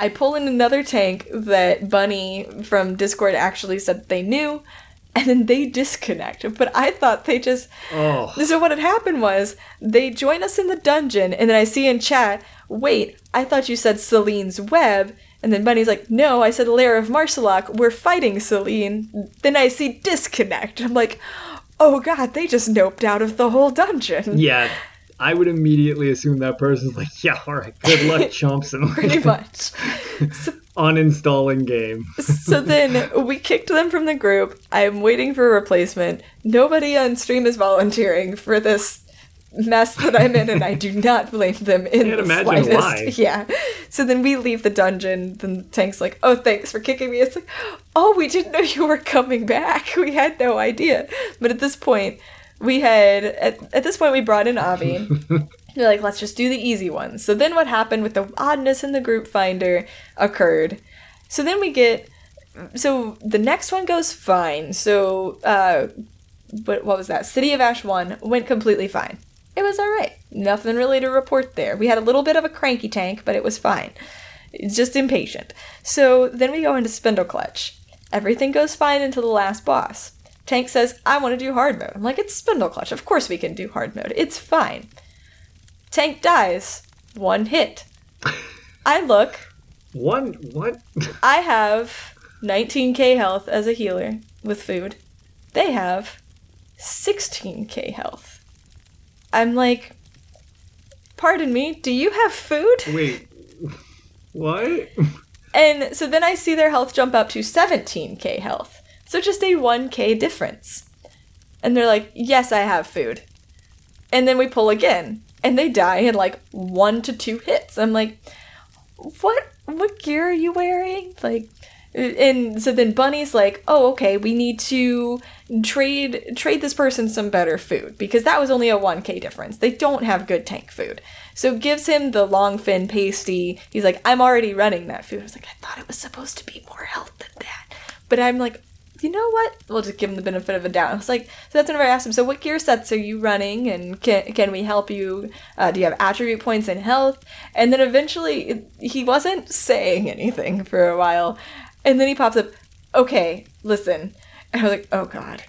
I pull in another tank that Bunny from Discord actually said they knew, and then they disconnect. But I thought they just.
Oh.
So what had happened was they join us in the dungeon, and then I see in chat, wait, I thought you said Selene's web. And then Bunny's like, no, I said Lair of Maarselok, we're fighting Selene. Then I see disconnect. I'm like, oh god, they just noped out of the whole dungeon.
Yeah, I would immediately assume that person's like, (laughs) yeah, all right, good luck, (laughs) chumps, and
Pretty much. (laughs)
uninstalling game.
so then we kicked them from the group. I'm waiting for a replacement. Nobody on stream is volunteering for this mess that I'm in, and I do not blame them in
Can't
the slightest.
why.
Yeah. So then we leave the dungeon. Then the tank's like, "Oh, thanks for kicking me." It's like, "Oh, we didn't know you were coming back. We had no idea." But at this point, we had at, at this point we brought in Avi. They're (laughs) like, let's just do the easy ones. So then what happened with the oddness in the group finder occurred. So then we get so the next one goes fine. So uh what what was that? City of Ash 1 went completely fine. It was all right. Nothing really to report there. We had a little bit of a cranky tank, but it was fine. It's just impatient. So then we go into Spindleclutch. Everything goes fine until the last boss. Tank says, I want to do hard mode. I'm like, it's Spindleclutch. Of course we can do hard mode. It's fine. Tank dies. One hit. I look.
One, what?
I have 19k health as a healer with food. They have 16k health. I'm like, pardon me, do you have food?
Wait, what?
And so then I see their health jump up to 17k health. So just a 1k difference. And they're like, yes, I have food. And then we pull again. And they die in like one to two hits. I'm like, what what gear are you wearing? Like and so then Bunny's like, "Oh, okay, we need to trade trade this person some better food because that was only a 1k difference. They don't have good tank food." So gives him the long fin pasty. He's like, "I'm already running that food." I was like, "I thought it was supposed to be more health than that." But I'm like, "You know what? We'll just give him the benefit of a doubt." I was like, so that's whenever I asked him, "So what gear sets are you running and can can we help you? Uh, do you have attribute points in health?" And then eventually it- he wasn't saying anything for a while. And then he pops up, okay, listen. And I was like, oh god.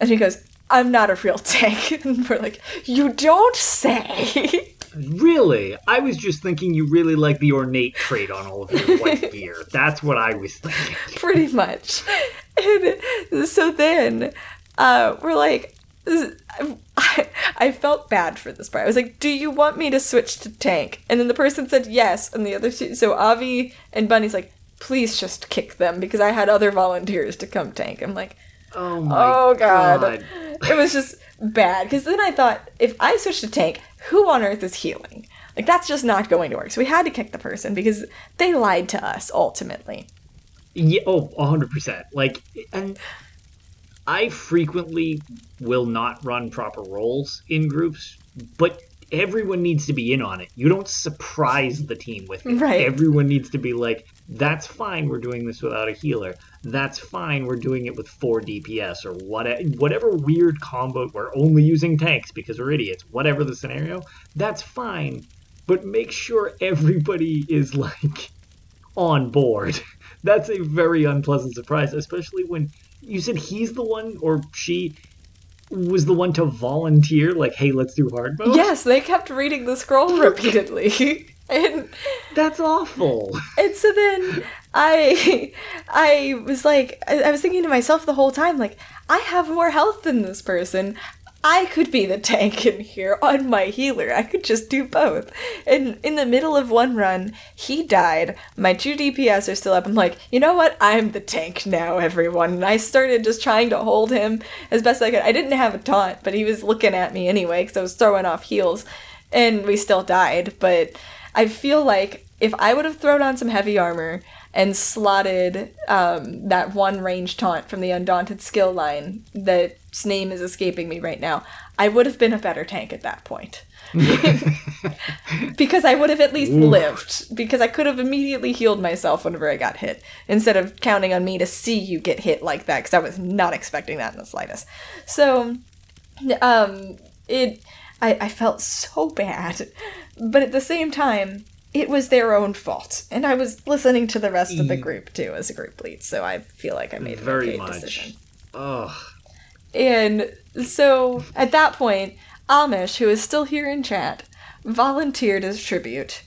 And he goes, I'm not a real (laughs) tank. And we're like, you don't say. (laughs)
Really? I was just thinking you really like the ornate trait on all of your (laughs) white gear. That's what I was thinking. (laughs)
Pretty much. And so then uh, we're like, I, I felt bad for this part. I was like, do you want me to switch to tank? And then the person said yes. And the other two, so Avi and Bunny's like, please just kick them because I had other volunteers to come tank. I'm like,
Oh my
oh god.
god.
It was just bad because then I thought if I switch to tank, who on earth is healing? Like that's just not going to work. So we had to kick the person because they lied to us ultimately.
Yeah, oh, 100%. Like, and I frequently will not run proper roles in groups, but everyone needs to be in on it. You don't surprise the team with it.
Right.
Everyone needs to be like, that's fine, we're doing this without a healer. That's fine, we're doing it with 4 DPS or whatever, whatever weird combo, we're only using tanks because we're idiots. Whatever the scenario, that's fine. But make sure everybody is like on board. (laughs) That's a very unpleasant surprise, especially when you said he's the one or she was the one to volunteer, like, hey, let's do hard mode.
Yes, they kept reading the scroll (laughs) repeatedly. (laughs) and
That's awful.
and so then I I was like I, I was thinking to myself the whole time, like, I have more health than this person. I could be the tank in here on my healer. I could just do both. And in the middle of one run, he died. My two DPS are still up. I'm like, you know what? I'm the tank now, everyone. And I started just trying to hold him as best I could. I didn't have a taunt, but he was looking at me anyway because I was throwing off heals. And we still died. But I feel like if I would have thrown on some heavy armor and slotted um, that one range taunt from the Undaunted skill line that's name is escaping me right now, I would have been a better tank at that point. (laughs) because I would have at least Ooh. lived. Because I could have immediately healed myself whenever I got hit, instead of counting on me to see you get hit like that, because I was not expecting that in the slightest. So, um, it, I, I felt so bad. But at the same time, it was their own fault. And I was listening to the rest of the group too as a group lead, so I feel like I made an Very okay much. decision.
Ugh.
And so at that point, Amish, who is still here in chat, volunteered as tribute.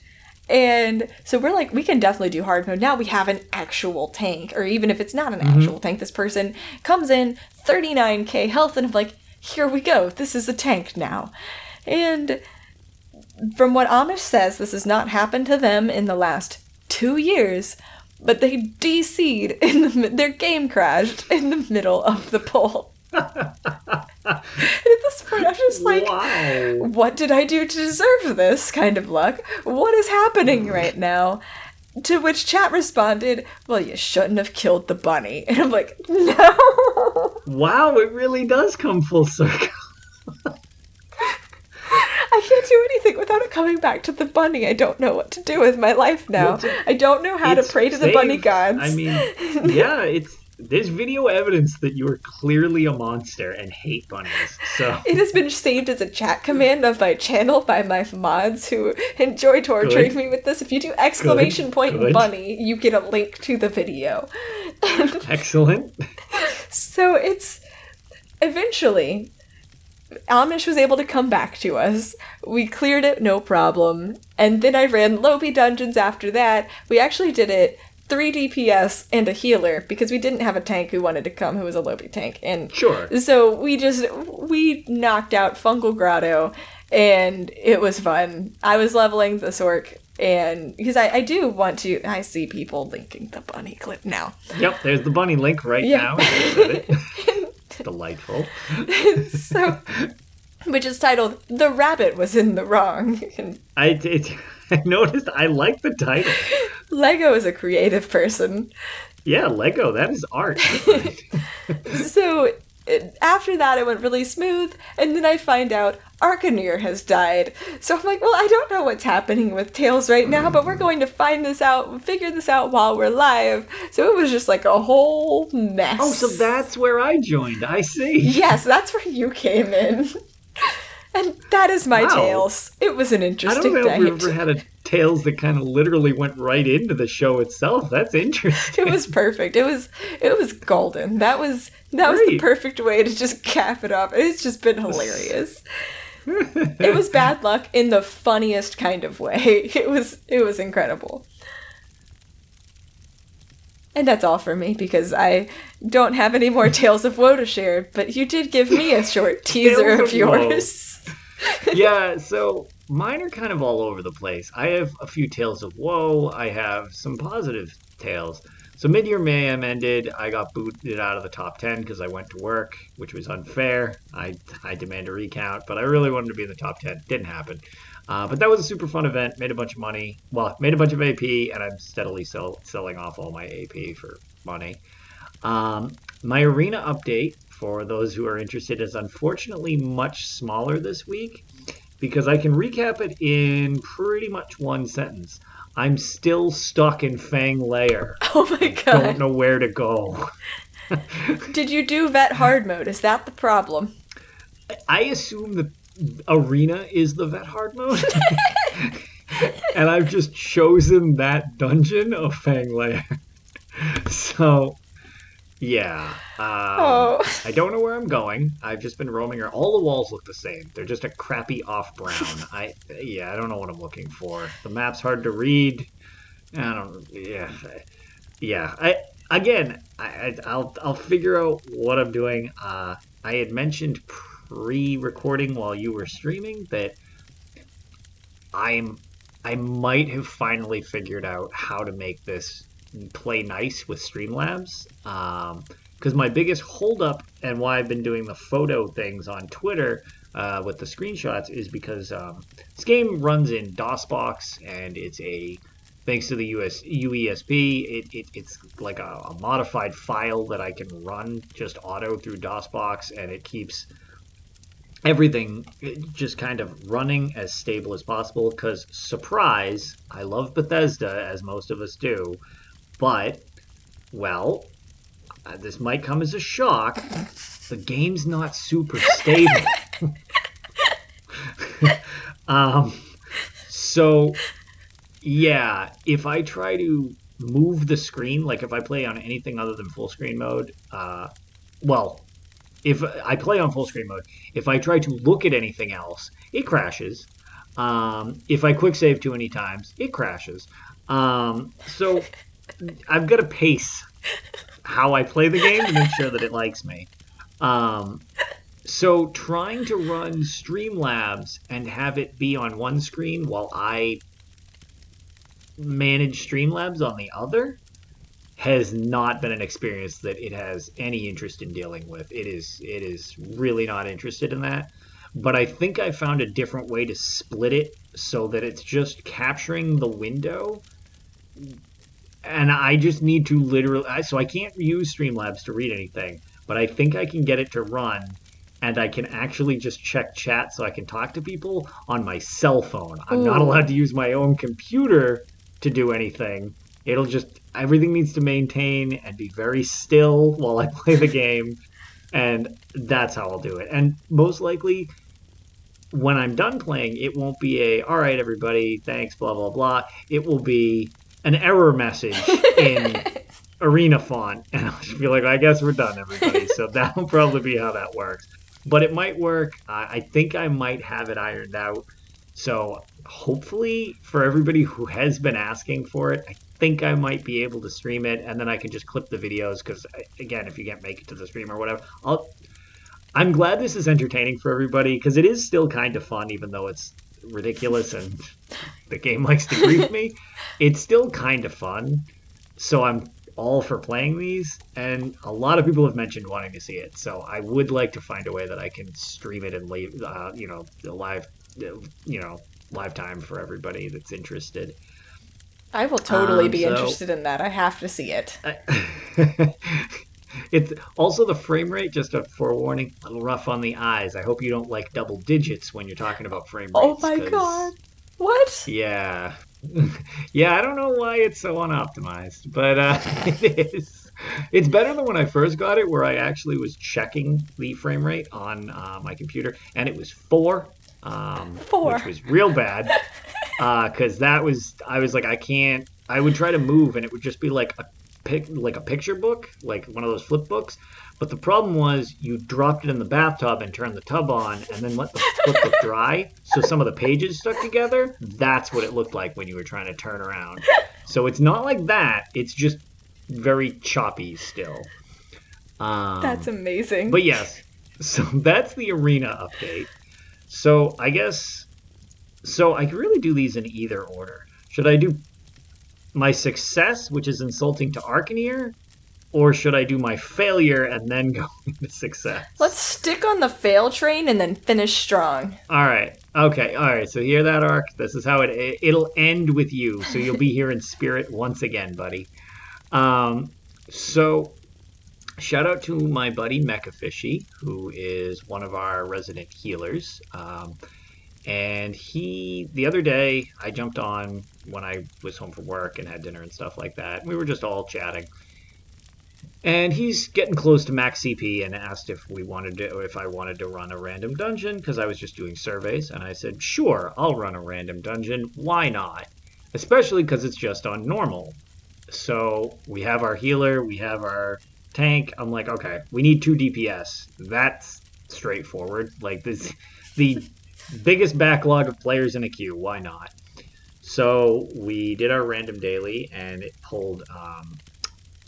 And so we're like, we can definitely do hard mode. Now we have an actual tank, or even if it's not an mm-hmm. actual tank, this person comes in 39k health, and I'm like, here we go. This is a tank now. And from what Amish says, this has not happened to them in the last two years, but they DC'd in the their game crashed in the middle of the poll. (laughs) and at this point, I'm just like, wow. what did I do to deserve this kind of luck? What is happening right now? To which chat responded, well, you shouldn't have killed the bunny. (laughs) And I'm like, (laughs) no.
Wow, it really does come full circle.
I can't do anything without it coming back to the bunny. I don't know what to do with my life now. I don't know how to pray to the bunny gods.
I mean, (laughs) yeah, it's there's video evidence that you are clearly a monster and hate bunnies. So
it has been saved as a chat command of my channel by my mods who enjoy torturing Good. me with this. If you do exclamation Good. point Good. bunny, you get a link to the video. (laughs)
Excellent.
so it's eventually Amish was able to come back to us. We cleared it, no problem. And then I ran Lobby dungeons after that. We actually did it three DPS and a healer because we didn't have a tank who wanted to come who was a Lobby tank. And
sure.
So we just we knocked out Fungal Grotto and it was fun. I was leveling the Sorc and because I, I do want to I see people linking the bunny clip now.
Yep, there's the bunny link right yeah. now. (laughs) (laughs) Delightful. (laughs)
so which is titled "The Rabbit Was in the Wrong."
I did. (laughs) I noticed. I like the title.
Lego is a creative person.
Yeah, Lego. That is art. (laughs)
so after that, it went really smooth, and then I find out Arcanir has died. So I'm like, well, I don't know what's happening with Tales right now, but we're going to find this out, figure this out while we're live. So it was just like a whole mess.
Oh, so that's where I joined. I see.
Yes, that's where you came in. (laughs) And that is my wow. Tales. It was an interesting
I don't know
night.
if we ever had a Tales that kind of literally went right into the show itself. That's interesting. (laughs)
it was perfect. It was it was golden. That was that Great. was the perfect way to just cap it off. It's just been hilarious. (laughs) it was bad luck in the funniest kind of way. (laughs) It was it was incredible. And that's all for me because I don't have any more tales of woe to share, but you did give me a short teaser of yours. (laughs)
yeah, so mine are kind of all over the place. I have a few tales of woe, I have some positive tales. So mid-year mayhem ended. I got booted out of the top ten because I went to work, which was unfair. I I demand a recount, but I really wanted to be in the top ten. Didn't happen. Uh, but that was a super fun event. Made a bunch of money. Well, made a bunch of AP, and I'm steadily sell, selling off all my AP for money. Um, my arena update for those who are interested is unfortunately much smaller this week because I can recap it in pretty much one sentence. I'm still stuck in Fang Lair. (laughs)
Oh my god.
Don't know where to go. (laughs) (laughs)
Did you do vet hard mode? Is that the problem?
I assume the arena is the vet hard mode. and I've just chosen that dungeon of Fang Lair. So yeah. Um, oh. I don't know where I'm going. I've just been roaming around. All the walls look the same. They're just a crappy off brown. (laughs) I yeah, I don't know what I'm looking for. The map's hard to read. I don't. Yeah, yeah. I again, I, will I'll figure out what I'm doing. Uh, I had mentioned pre-recording while you were streaming that I'm I might have finally figured out how to make this play nice with Streamlabs. Because um, my biggest holdup and why I've been doing the photo things on Twitter uh, with the screenshots is because um, this game runs in DOSBox and it's a thanks to the US UESP, it, it it's like a, a modified file that I can run just auto through DOSBox, and it keeps everything just kind of running as stable as possible. Because surprise, I love Bethesda as most of us do, but well, uh, this might come as a shock. The game's not super stable. (laughs) um, so yeah, if I try to move the screen, like if I play on anything other than full screen mode, uh, well, if I play on full screen mode, if I try to look at anything else, it crashes. Um, if I quick save too many times, it crashes. Um, so I've got to pace how I play the game to make sure that it likes me. Um, so trying to run Streamlabs and have it be on one screen while I manage Streamlabs on the other has not been an experience that it has any interest in dealing with. It is it is really not interested in that. But I think I found a different way to split it so that it's just capturing the window and I just need to literally so I can't use Streamlabs to read anything, but I think I can get it to run and I can actually just check chat so I can talk to people on my cell phone. I'm Ooh. not allowed to use my own computer to do anything. It'll just everything needs to maintain and be very still while I (laughs) play the game, and that's how I'll do it. And most likely, when I'm done playing, it won't be a "all right, everybody, thanks, blah blah blah." It will be an error message in (laughs) arena font, and I'll just be like, "I guess we're done, everybody." so (laughs) that'll probably be how that works. But it might work. I think I might have it ironed out. So hopefully, for everybody who has been asking for it, I think I might be able to stream it, and then I can just clip the videos. Because again, if you can't make it to the stream or whatever, I'll. I'm glad this is entertaining for everybody because it is still kind of fun, even though it's ridiculous and the game likes to grief me. (laughs) It's still kind of fun, so I'm all for playing these. And a lot of people have mentioned wanting to see it, so I would like to find a way that I can stream it and leave, uh, you know, live, you know, live time for everybody that's interested.
I will totally um, be so, interested in that. I have to see it. (laughs)
it's also the frame rate. Just a forewarning, a little rough on the eyes. I hope you don't like double digits when you're talking about frame
oh rates. Oh my god! What?
Yeah, (laughs) yeah. I don't know why it's so unoptimized, but uh, (laughs) it is. It's better than when I first got it, where I actually was checking the frame rate on uh, my computer, and it was four, um, four, which was real bad because (laughs) uh, that was I was like I can't. I would try to move and it would just be like a pic, like a picture book, like one of those flip books. But the problem was you dropped it in the bathtub and turned the tub on and then let the book dry, so some of the pages stuck together. That's what it looked like when you were trying to turn around. So it's not like that. It's just very choppy still.
Um, that's amazing.
But yes, so (laughs) that's the arena update. So I guess so I could really do these in either order. Should I do my success, which is insulting to Arcaneer, or should I do my failure and then go (laughs) into success?
Let's stick on the fail train and then finish strong.
All right. Okay. All right. So hear that arc. This is how it it'll end with you. So you'll be here in spirit (laughs) once again, buddy. Um. So shout out to my buddy Mechafishy, who is one of our resident healers. Um, and he, the other day, I jumped on when I was home from work and had dinner and stuff like that. We were just all chatting. And he's getting close to max CP and asked if we wanted to, if I wanted to run a random dungeon because I was just doing surveys. And I said, sure, I'll run a random dungeon. Why not? Especially because it's just on normal. So we have our healer, we have our tank. I'm like, okay, we need two DPS. That's straightforward. Like this, (laughs) the biggest backlog of players in a queue. Why not? So we did our random daily, and it pulled um,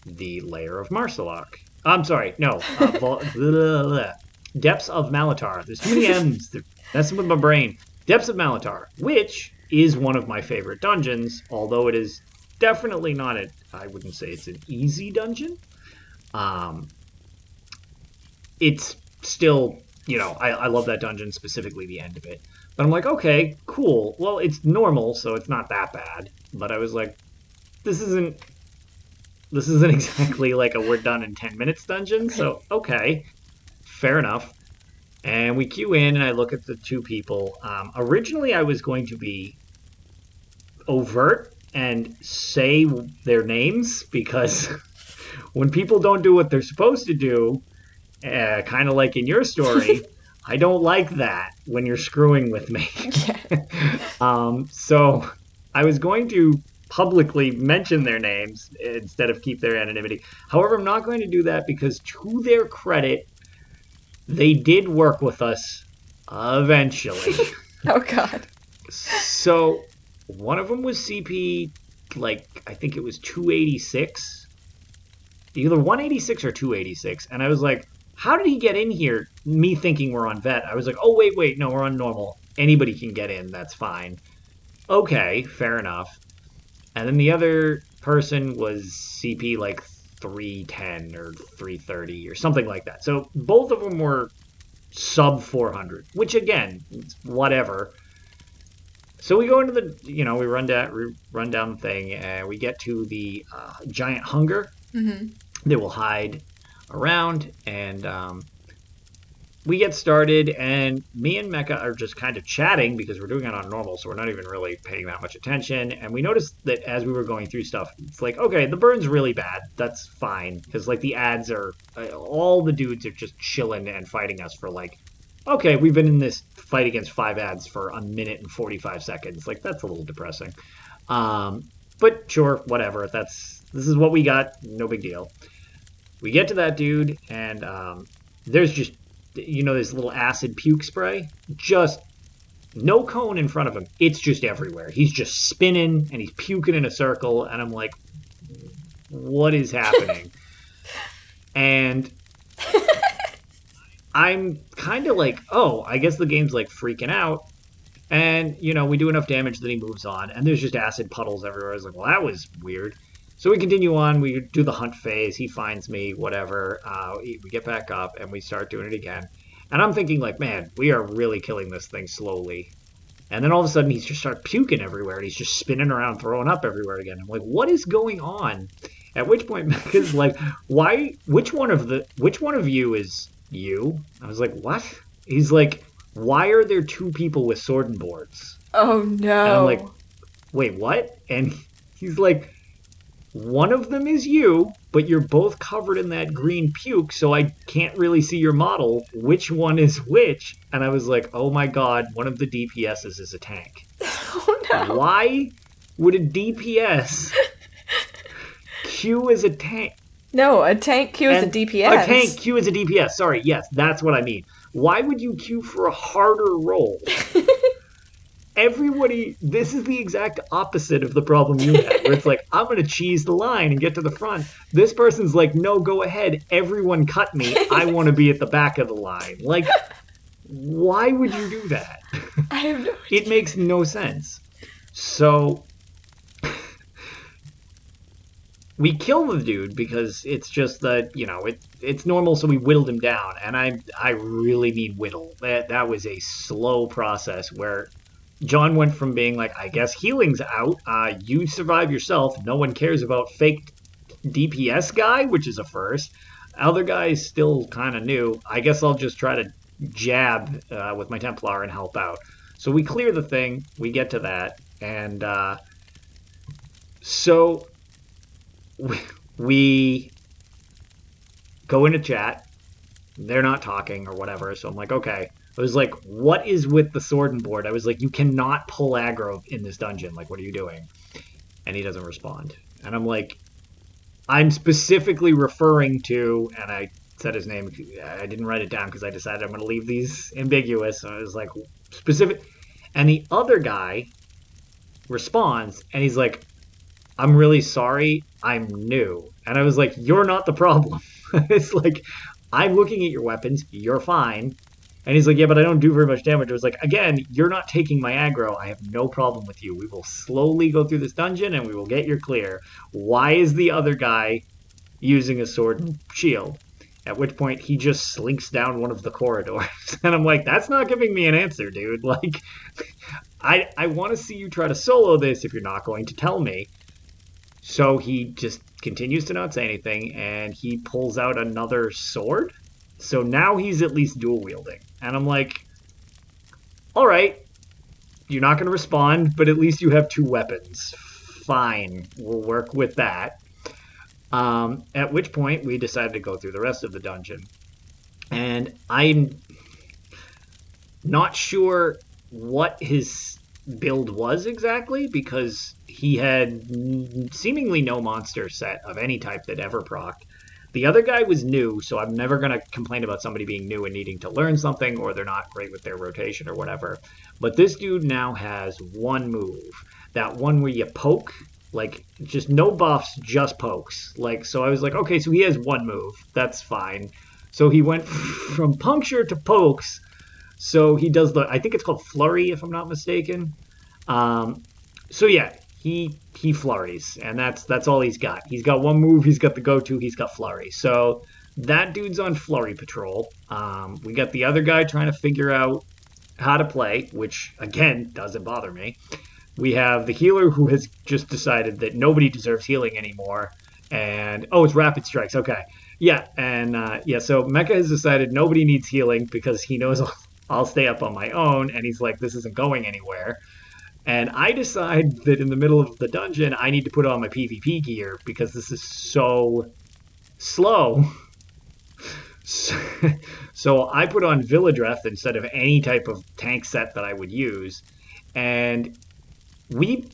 the layer of Maarselok. I'm sorry, no, uh, (laughs) blah, blah, blah, Depths of Malatar. There's too many (laughs) M's. Messing with my brain. Depths of Malatar, which is one of my favorite dungeons, although it is definitely not a. I wouldn't say it's an easy dungeon. Um, it's still you know, I, I love that dungeon, specifically the end of it. But I'm like, okay, cool. Well, it's normal, so it's not that bad. But I was like, this isn't this isn't (laughs) exactly like a we're done in 10 minutes dungeon so okay. Fair enough. And we queue in and i look at the two people. Um, originally i was going to be overt and say their names because (laughs) when people don't do what they're supposed to do uh, kind of like in your story (laughs) i don't like that when you're screwing with me. Um, so i was going to publicly mention their names instead of keep their anonymity. However, I'm not going to do that because, to their credit, they did work with us eventually. (laughs)
oh, God.
So, one of them was CP, like, I think it was 286. Either 186 or 286. And I was like, how did he get in here? Me thinking we're on vet. I was like, oh, wait, wait, no, we're on normal. Anybody can get in. That's fine. Okay, fair enough and then the other person was CP like 310 or 330 or something like that. So both of them were sub 400, which again, whatever. So we go into the, you know, we run down, run down the thing, and we get to the uh, giant hunger. Mm-hmm. They will hide around, and um, we get started, and me and Mecca are just kind of chatting because we're doing it on normal, so we're not even really paying that much attention. And we noticed that as we were going through stuff, it's like, okay, the burn's really bad. That's fine because like the ads are, uh, all the dudes are just chilling and fighting us for like, okay, we've been in this fight against five ads for a minute and forty five seconds. Like that's a little depressing. Um, but sure, whatever. That's this is what we got. No big deal. We get to that dude, and um, there's just you know, this little acid puke spray. Just no cone in front of him. It's just everywhere. He's just spinning and he's puking in a circle. And I'm like, what is happening? (laughs) and I'm kind of like, oh, I guess the game's like freaking out. And, you know, we do enough damage that he moves on. And there's just acid puddles everywhere. I was like, well, that was weird. So we continue on. We do the hunt phase. He finds me, whatever. Uh, we get back up and we start doing it again. And I'm thinking, like, man, we are really killing this thing slowly. And then all of a sudden, he's just start puking everywhere, and he's just spinning around, throwing up everywhere again. I'm like, what is going on? At which point, (laughs) Mecca's like, why? Which one of the? Which one of you is you? I was like, what? He's like, why are there two people with sword and boards?
Oh no!
And I'm like, wait, what? And (laughs) he's like, one of them is you, but you're both covered in that green puke, so I can't really see your model. Which one is which? And I was like, oh my god, one of the DPSs is a tank. (laughs)
Oh no.
Why would a DPS (laughs) Q as a tank?
No, a tank Q is a DPS.
A tank Q is a DPS. Sorry, yes, that's what I mean. Why would you queue for a harder role? (laughs) everybody this is the exact opposite of the problem you had where it's like i'm gonna cheese the line and get to the front. This person's like no go ahead. Everyone cut me. I (laughs) want to be at the back of the line. Like why would you do that? (laughs)
I have no (laughs)
it makes no sense. So we kill the dude because it's just that you know it it's normal so we whittled him down. And i i really mean whittle. That that was a slow process where John went from being like, I guess healing's out. Uh, you survive yourself. No one cares about fake DPS guy, which is a first. Other guys still kind of new. I guess I'll just try to jab uh, with my Templar and help out. So we clear the thing. We get to that. And uh, so we, we go into chat. They're not talking or whatever. So I'm like, okay. I was like, what is with the sword and board? I was like, you cannot pull aggro in this dungeon. Like, what are you doing? And he doesn't respond. And I'm like, I'm specifically referring to, and I said his name. I didn't write it down because I decided I'm going to leave these ambiguous. So I was like, specific. And the other guy responds, and he's like, I'm really sorry. I'm new. And I was like, you're not the problem. (laughs) it's like, I'm looking at your weapons. You're fine. And he's like, yeah, but I don't do very much damage. I was like, again, you're not taking my aggro. I have no problem with you. We will slowly go through this dungeon and we will get your clear. Why is the other guy using a sword and shield? At which point he just slinks down one of the corridors. (laughs) And I'm like, that's not giving me an answer, dude. Like, I, I want to see you try to solo this if you're not going to tell me. So he just continues to not say anything, and he pulls out another sword. So now he's at least dual wielding, and I'm like, all right, you're not going to respond, but at least you have two weapons. Fine, we'll work with that. Um, at which point, we decided to go through the rest of the dungeon. And I'm not sure what his build was exactly because he had seemingly no monster set of any type that ever procced. The other guy was new, so I'm never going to complain about somebody being new and needing to learn something or they're not great with their rotation or whatever. But this dude now has one move. That one where you poke, like just no buffs, just pokes. Like so I was like, okay, so he has one move. That's fine. So he went (laughs) from puncture to pokes. So he does the I think it's called flurry if I'm not mistaken. Um, so yeah, he he flurries, and that's that's all he's got. He's got one move. He's got the go-to. He's got flurry. So that dude's on flurry patrol. Um, we got the other guy trying to figure out how to play, which again doesn't bother me. We have the healer who has just decided that nobody deserves healing anymore, and oh, it's rapid strikes. Okay, yeah, and uh, yeah, so Mecha has decided nobody needs healing because he knows I'll, (laughs) I'll stay up on my own, and he's like, this isn't going anywhere. And I decide that in the middle of the dungeon, I need to put on my PvP gear because this is so slow. (laughs) So, I put on Villadreth instead of any type of tank set that I would use. And we,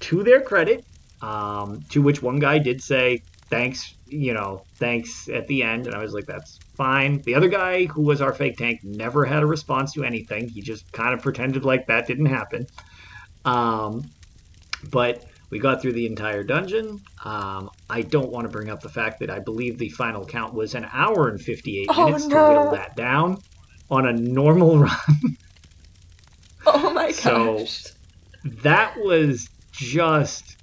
to their credit, um, to which one guy did say, thanks, you know, thanks at the end. And I was like, that's fine. The other guy, who was our fake tank, never had a response to anything. He just kind of pretended like that didn't happen. Um, but we got through the entire dungeon. Um, I don't want to bring up the fact that I believe the final count was an hour and 58 oh, minutes no. to whittle that down on a normal (laughs) run.
oh my gosh.
So that was just.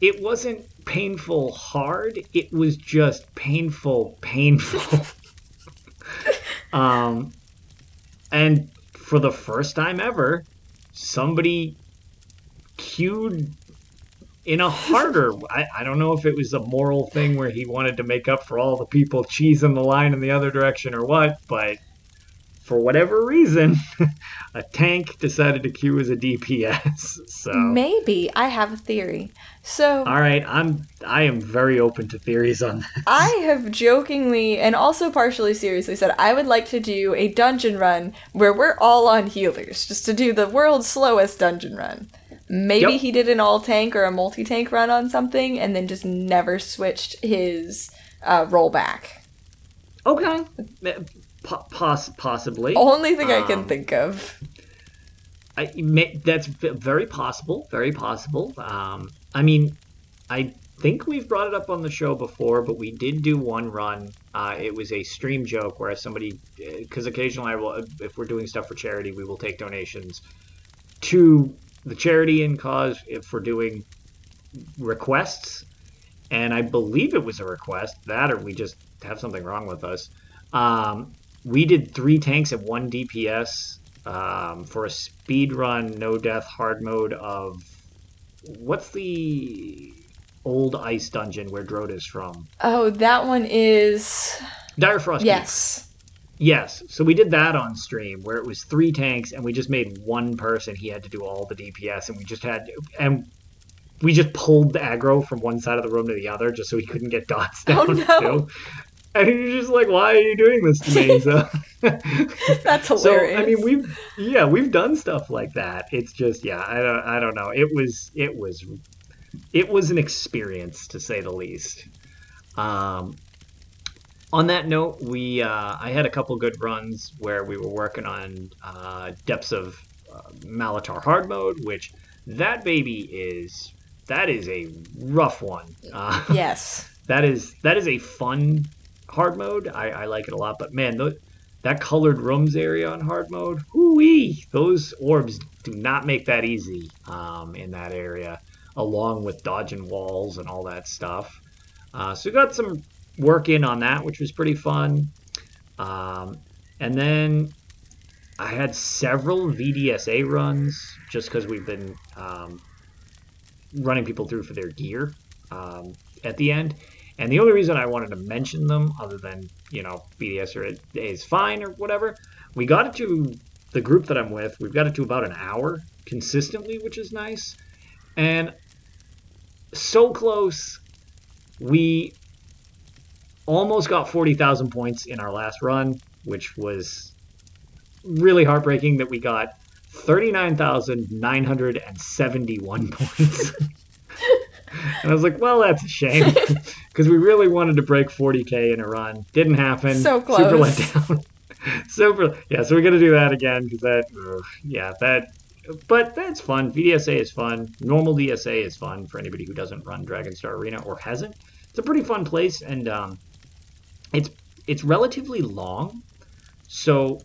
It wasn't painful hard, it was just painful, painful. (laughs) um, and for the first time ever, somebody queued in a harder I, I don't know if it was a moral thing where he wanted to make up for all the people cheesing the line in the other direction or what but for whatever reason (laughs) a tank decided to queue as a dps (laughs) so
maybe i have a theory so
all right i'm i am very open to theories on this
i (laughs) have jokingly and also partially seriously said i would like to do a dungeon run where we're all on healers just to do the world's slowest dungeon run Maybe yep. he did an all tank or a multi tank run on something and then just never switched his uh, rollback.
Okay. Poss- possibly.
Only thing um, I can um, think of.
I, may, that's very possible. Very possible. Um, I mean, I think we've brought it up on the show before, but we did do one run. Uh, it was a stream joke where somebody, because occasionally I will, if we're doing stuff for charity, we will take donations to the charity and cause if for doing requests, and I believe it was a request that, or we just have something wrong with us. Um, we did three tanks at one DPS um, for a speed run, no death, hard mode of what's the old ice dungeon where Drode is from?
Oh, that one is
Direfrost.
Yes.
Yes. So we did that on stream where it was three tanks and we just made one person. He had to do all the DPS and we just had and we just pulled the aggro from one side of the room to the other just so he couldn't get (laughs) dots oh, down oh, no. too. (laughs) And he's just like, "Why are you doing this to me?" (laughs) So (laughs)
that's hilarious.
So I mean, we've yeah, we've done stuff like that. It's just yeah, I don't I don't know. It was it was it was an experience to say the least. Um, on that note, we uh, I had a couple good runs where we were working on uh, depths of uh, Malatar hard mode, which that baby is that is a rough one.
Uh, yes,
that is that is a fun hard mode. I, I like it a lot, but man, th- that colored rooms area on hard mode, whoo those orbs do not make that easy um, in that area, along with dodging walls and all that stuff. Uh, so we got some work in on that, which was pretty fun. Um, and then I had several VDSA runs just because we've been um, running people through for their gear um, at the end. And the only reason I wanted to mention them, other than you know VDSA is fine or whatever, we got it to the group that I'm with. We've got it to about an hour consistently, which is nice, and so close. We almost got forty thousand points in our last run, which was really heartbreaking. That we got thirty nine thousand nine hundred and seventy one (laughs) points. (laughs) And I was like, well, that's a shame (laughs) (laughs) because we really wanted to break 40k in a run. Didn't happen.
So close. (laughs)
Super let down. Super. Yeah, so we're gonna do that again because that. ugh, yeah, that. But that's fun. VDSA is fun. Normal DSA is fun for anybody who doesn't run Dragonstar Arena or hasn't. It's a pretty fun place, and um, it's it's relatively long. So,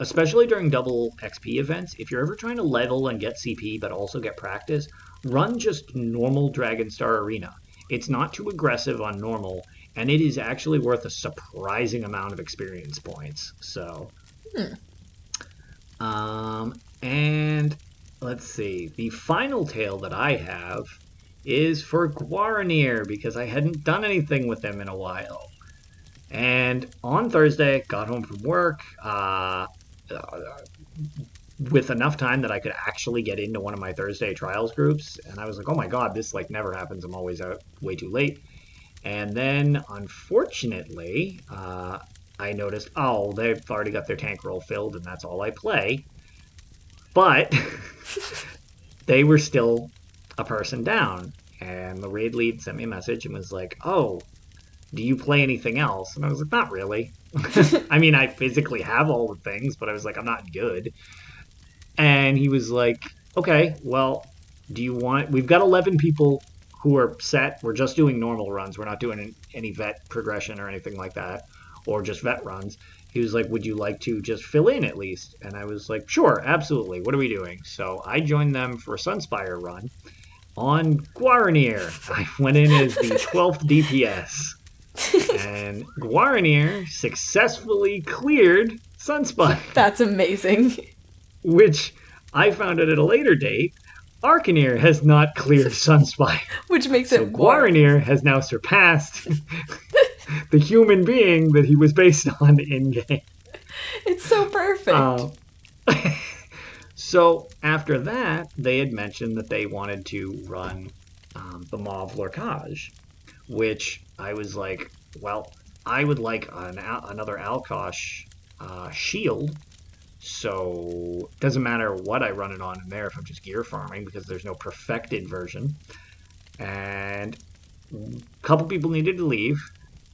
especially during double XP events, if you're ever trying to level and get CP but also get practice, run just normal Dragonstar Arena. It's not too aggressive on normal, and it is actually worth a surprising amount of experience points. So, um, and let's see. The final tale that I have is for Guaranir because I hadn't done anything with him in a while. And on Thursday, got home from work uh, uh, with enough time that I could actually get into one of my Thursday trials groups. And I was like, oh my god, this like never happens. I'm always out way too late. And then, unfortunately, uh, I noticed, oh, they've already got their tank roll filled, and that's all I play. But (laughs) they were still a person down. And the raid lead sent me a message and was like, oh, do you play anything else? And I was like, not really. (laughs) I mean, I physically have all the things, but I was like, I'm not good. And he was like, okay, well, do you want. We've got 11 people who are set. We're just doing normal runs. We're not doing any vet progression or anything like that, or just vet runs. He was like, Would you like to just fill in at least? And I was like, Sure, absolutely. What are we doing? So I joined them for a Sunspire run on Guaranir. I went in as the (laughs) 12th DPS. and Guaranir successfully cleared Sunspire
That's amazing.
Which I found out at a later date. Arcanir has not cleared (laughs) Sunspire.
Which makes
So
it.
Guaranir has now surpassed (laughs) the human being that he was based (laughs) on in game.
It's so perfect.
Um, so after that, they had mentioned that they wanted to run um, the Maw of Lorkhaj, which I was like, well, I would like an, another Alkosh uh, shield. So it doesn't matter what I run it on in there if I'm just gear farming because there's no perfected version. And a couple people needed to leave.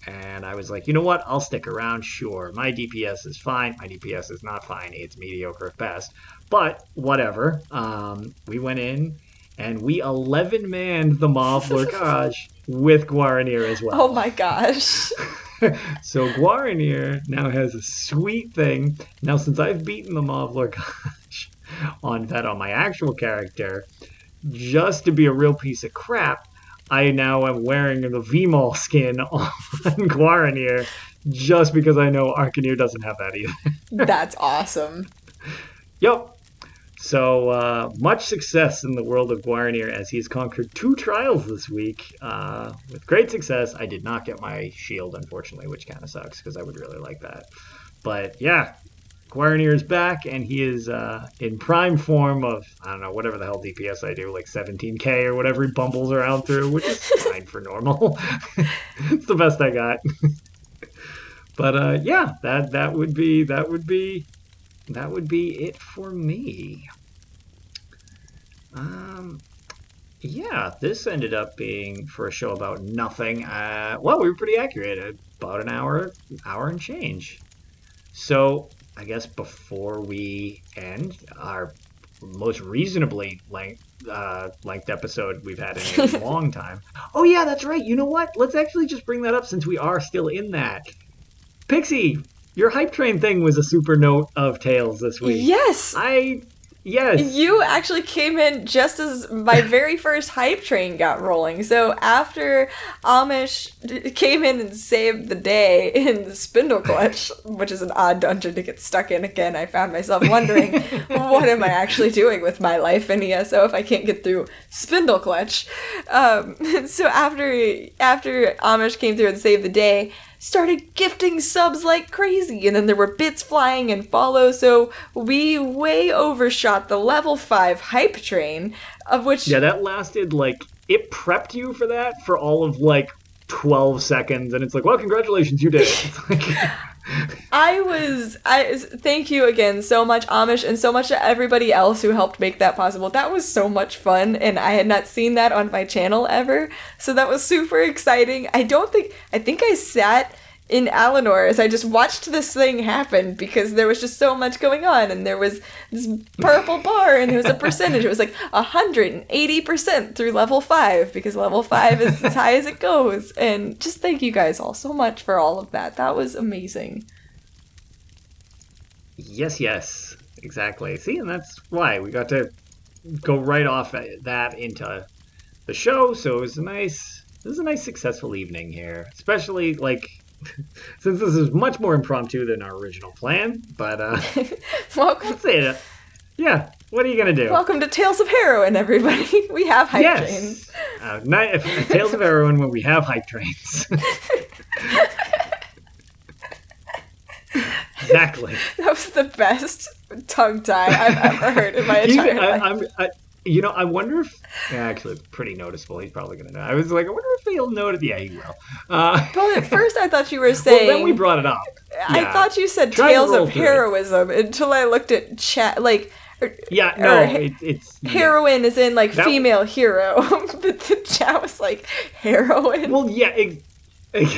And I was like, you know what? I'll stick around. Sure. My DPS is fine. My DPS is not fine. It's mediocre at best. But whatever. Um, we went in and we 11 manned the mob (laughs) Lorkhaj with Guaranir as well.
oh my gosh. (laughs) (laughs)
so Guaranir now has a sweet thing. Now, since I've beaten the Maw of Lorkhaj (laughs) on that on my actual character, just to be a real piece of crap, I now am wearing the VMOL skin (laughs) on Guaranir just because I know Arcanir doesn't have that either.
That's awesome.
Yep. So uh, much success in the world of Guaranir as he's conquered two trials this week uh, with great success. I did not get my shield, unfortunately, which kind of sucks because I would really like that. But yeah, Guaranir is back and he is uh, in prime form of I don't know whatever the hell DPS I do, like 17k or whatever he bumbles around through, which is (laughs) fine for normal. (laughs) it's the best I got. (laughs) but uh, yeah, that that would be that would be that would be it for me. Um, yeah, this ended up being for a show about nothing. Uh, well, we were pretty accurate, about an hour, hour and change. So I guess before we end our most reasonably length uh, length episode we've had in a (laughs) long time. Oh yeah, that's right. You know what? Let's actually just bring that up since we are still in that. Pixie, your hype train thing was a super note of tales this week.
Yes.
I Yes.
You actually came in just as my (laughs) very first hype train got rolling. So after Amish came in and saved the day (laughs) in the Spindleclutch, which is an odd dungeon to get stuck in again, I found myself wondering, (laughs) what am I actually doing with my life in ESO if I can't get through Spindleclutch? Um, so after after Amish came through and saved the day, started gifting subs like crazy, and then there were bits flying and follow, so we way overshot the level 5 hype train, of which.
Yeah, that lasted like. It prepped you for that for all of like 12 seconds, and it's like, well, congratulations, you did it. (laughs) Like...
I was I thank you again so much Amish and so much to everybody else who helped make that possible. That was so much fun and I had not seen that on my channel ever. So that was super exciting. I don't think I think I sat in Alinor as I just watched this thing happen because there was just so much going on and there was this purple bar and there was a percentage. It was like 180% through level 5 because level 5 is as high as it goes. And just thank you guys all so much for all of that. That was amazing.
Yes, yes. Exactly. See, and that's why we got to go right off that into the show. So it was a nice, it was a nice successful evening here. Especially like (laughs) since this is much more impromptu than our original plan. But uh, (laughs)
welcome.
Say it. Yeah. What are you gonna do?
Welcome to Tales of Heroin, everybody. (laughs) We have hype yes. trains.
Uh, not, Tales of Heroin when we have hype trains. exactly.
That was the best tongue tie I've ever heard in my entire
I,
life.
I'm, I, you know, I wonder if yeah, actually pretty noticeable. He's probably gonna know. I was like, I wonder if he'll notice. Yeah, he will. Uh, (laughs)
well, at first I thought you were saying. (laughs)
well, then we brought it up.
I thought you said Try tales of heroism it. until I looked at chat like.
Or, yeah, no, it, it's
heroine yeah. is in like that, female hero, (laughs) but the chat was like heroine.
Well, yeah. It, it,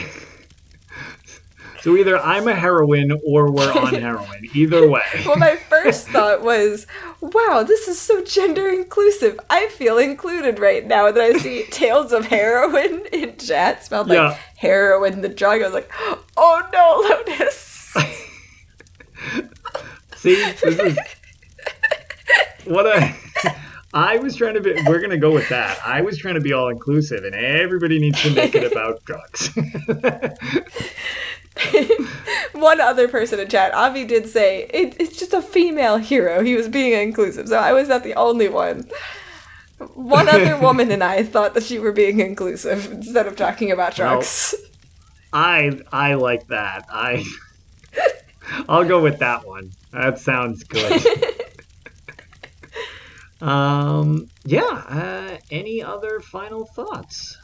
so either I'm a heroine or we're on (laughs) heroin. Either way.
well, my first thought was, wow, this is so gender inclusive. I feel included right now that I see (laughs) tales of heroin in chat spelled like yeah. heroin the drug. I was like, oh no, Lotus. (laughs)
see, this is what I. I was trying to be. We're gonna go with that. I was trying to be all inclusive, and everybody needs to make it about drugs. (laughs)
One other person in chat, Avi did say it, it's just a female hero. He was being inclusive, so I was not the only one. One other (laughs) woman and I thought that you were being inclusive instead of talking about drugs.
Well, I I like that. I I'll go with that one. That sounds good. (laughs) um yeah, uh, any other final thoughts?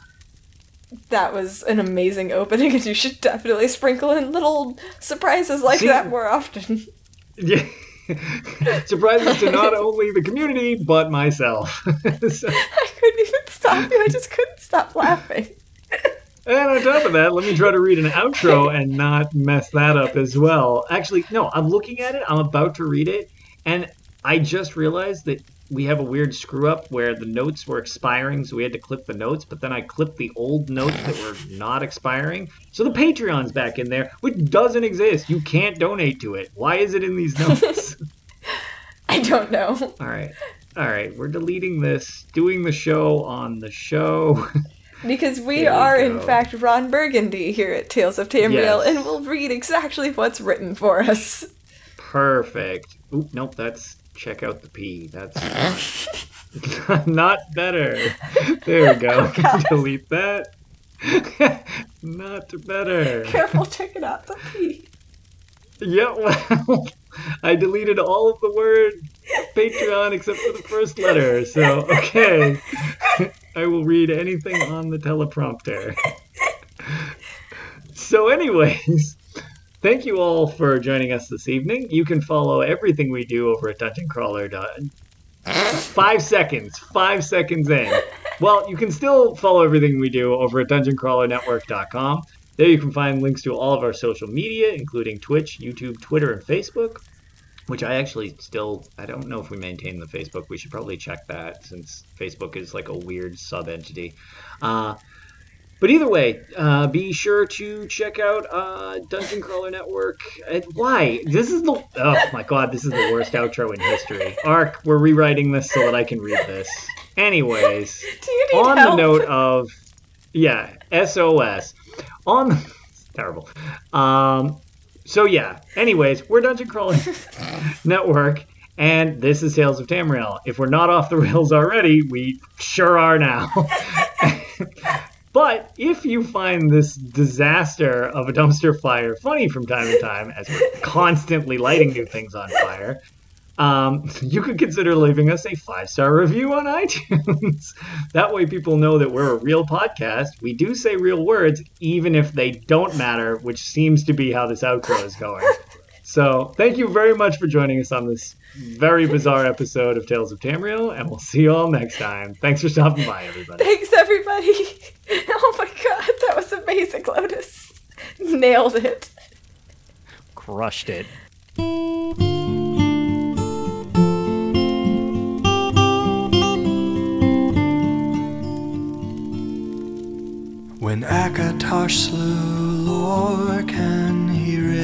That was an amazing opening, and you should definitely sprinkle in little surprises like See, that more often.
Yeah. (laughs) surprises to not (laughs) only the community, but myself. (laughs) so.
I couldn't even stop you. I just couldn't stop laughing.
And on top of that, let me try to read an outro and not mess that up as well. Actually, no, I'm looking at it. I'm about to read it. And I just realized that we have a weird screw up where the notes were expiring, so we had to clip the notes, but then I clipped the old notes that were not expiring. So the Patreon's back in there, which doesn't exist. You can't donate to it. Why is it in these (laughs) notes?
I don't know.
All right. All right. We're deleting this, doing the show on the show. (laughs)
Because we are, in fact, Ron Burgundy here at Tales of Tamriel, yes. and we'll read exactly what's written for us.
Perfect. Oop, nope, that's check out the P. That's not, (laughs) not better. There we go. (laughs) Oh, Delete that. (laughs) not better.
Careful checking out the P.
Yeah, well, I deleted all of the word Patreon except for the first letter. So, okay. I will read anything on the teleprompter. So, anyways, Thank you all for joining us this evening. You can follow everything we do over at Dungeon Crawler. five seconds, five seconds in. (laughs) Well, you can still follow everything we do over at dungeoncrawlernetwork.com. There you can find links to all of our social media, including Twitch, YouTube, Twitter, and Facebook. Which I actually still I don't know if we maintain the Facebook. We should probably check that since Facebook is like a weird sub entity. Uh, But either way, uh, be sure to check out uh, Dungeon Crawler Network. Uh, why? This is the oh my god, this is the worst outro in history. Ark, we're rewriting this so that I can read this. Anyways, (laughs) on
help?
the note of yeah, SOS. On (laughs) terrible. Um, so yeah. Anyways, we're Dungeon Crawler (laughs) Network. And this is Tales of Tamriel. If we're not off the rails already, we sure are now. But if you find this disaster of a dumpster fire funny from time to time, as we're constantly lighting new things on fire, um, you could consider leaving us a five star review on iTunes. (laughs) that way, people know that we're a real podcast. We do say real words, even if they don't matter, which seems to be how this outro is going. So, thank you very much for joining us on this very bizarre episode of Tales of Tamriel, and we'll see you all next time. Thanks for stopping by, everybody.
Thanks, everybody. (laughs) Oh my god, that was amazing, Lotus. Nailed it.
Crushed it.
When Akatosh slew Lorkhan, he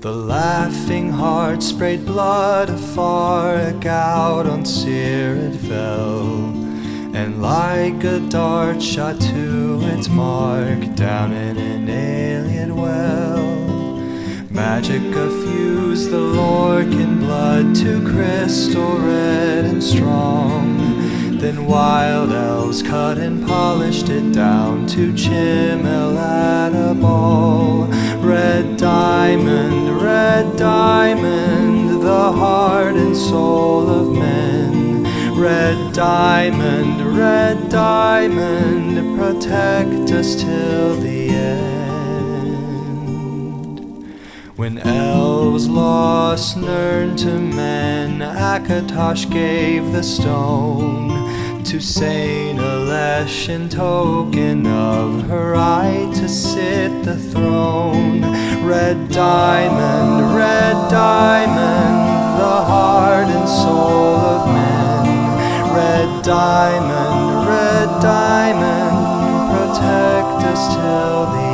The laughing heart sprayed blood afar, a gout on Cyrod fell, and like a dart shot to its mark down in an Ayleid well. Magic fused the Lorkhan blood to crystal red and strong. Then wild elves cut and polished it down to chimel at a ball. Red diamond, red diamond, the heart and soul of men. Red diamond, red diamond, protect us till the end. When elves lost Nirn to men, Akatosh gave the stone to Saint Alessia in token of her right to sit the throne. Red diamond, red diamond, the heart and soul of men. Red diamond, red diamond, protect us till the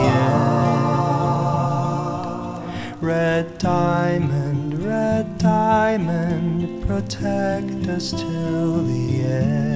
end. Red diamond, red diamond, protect us till the end.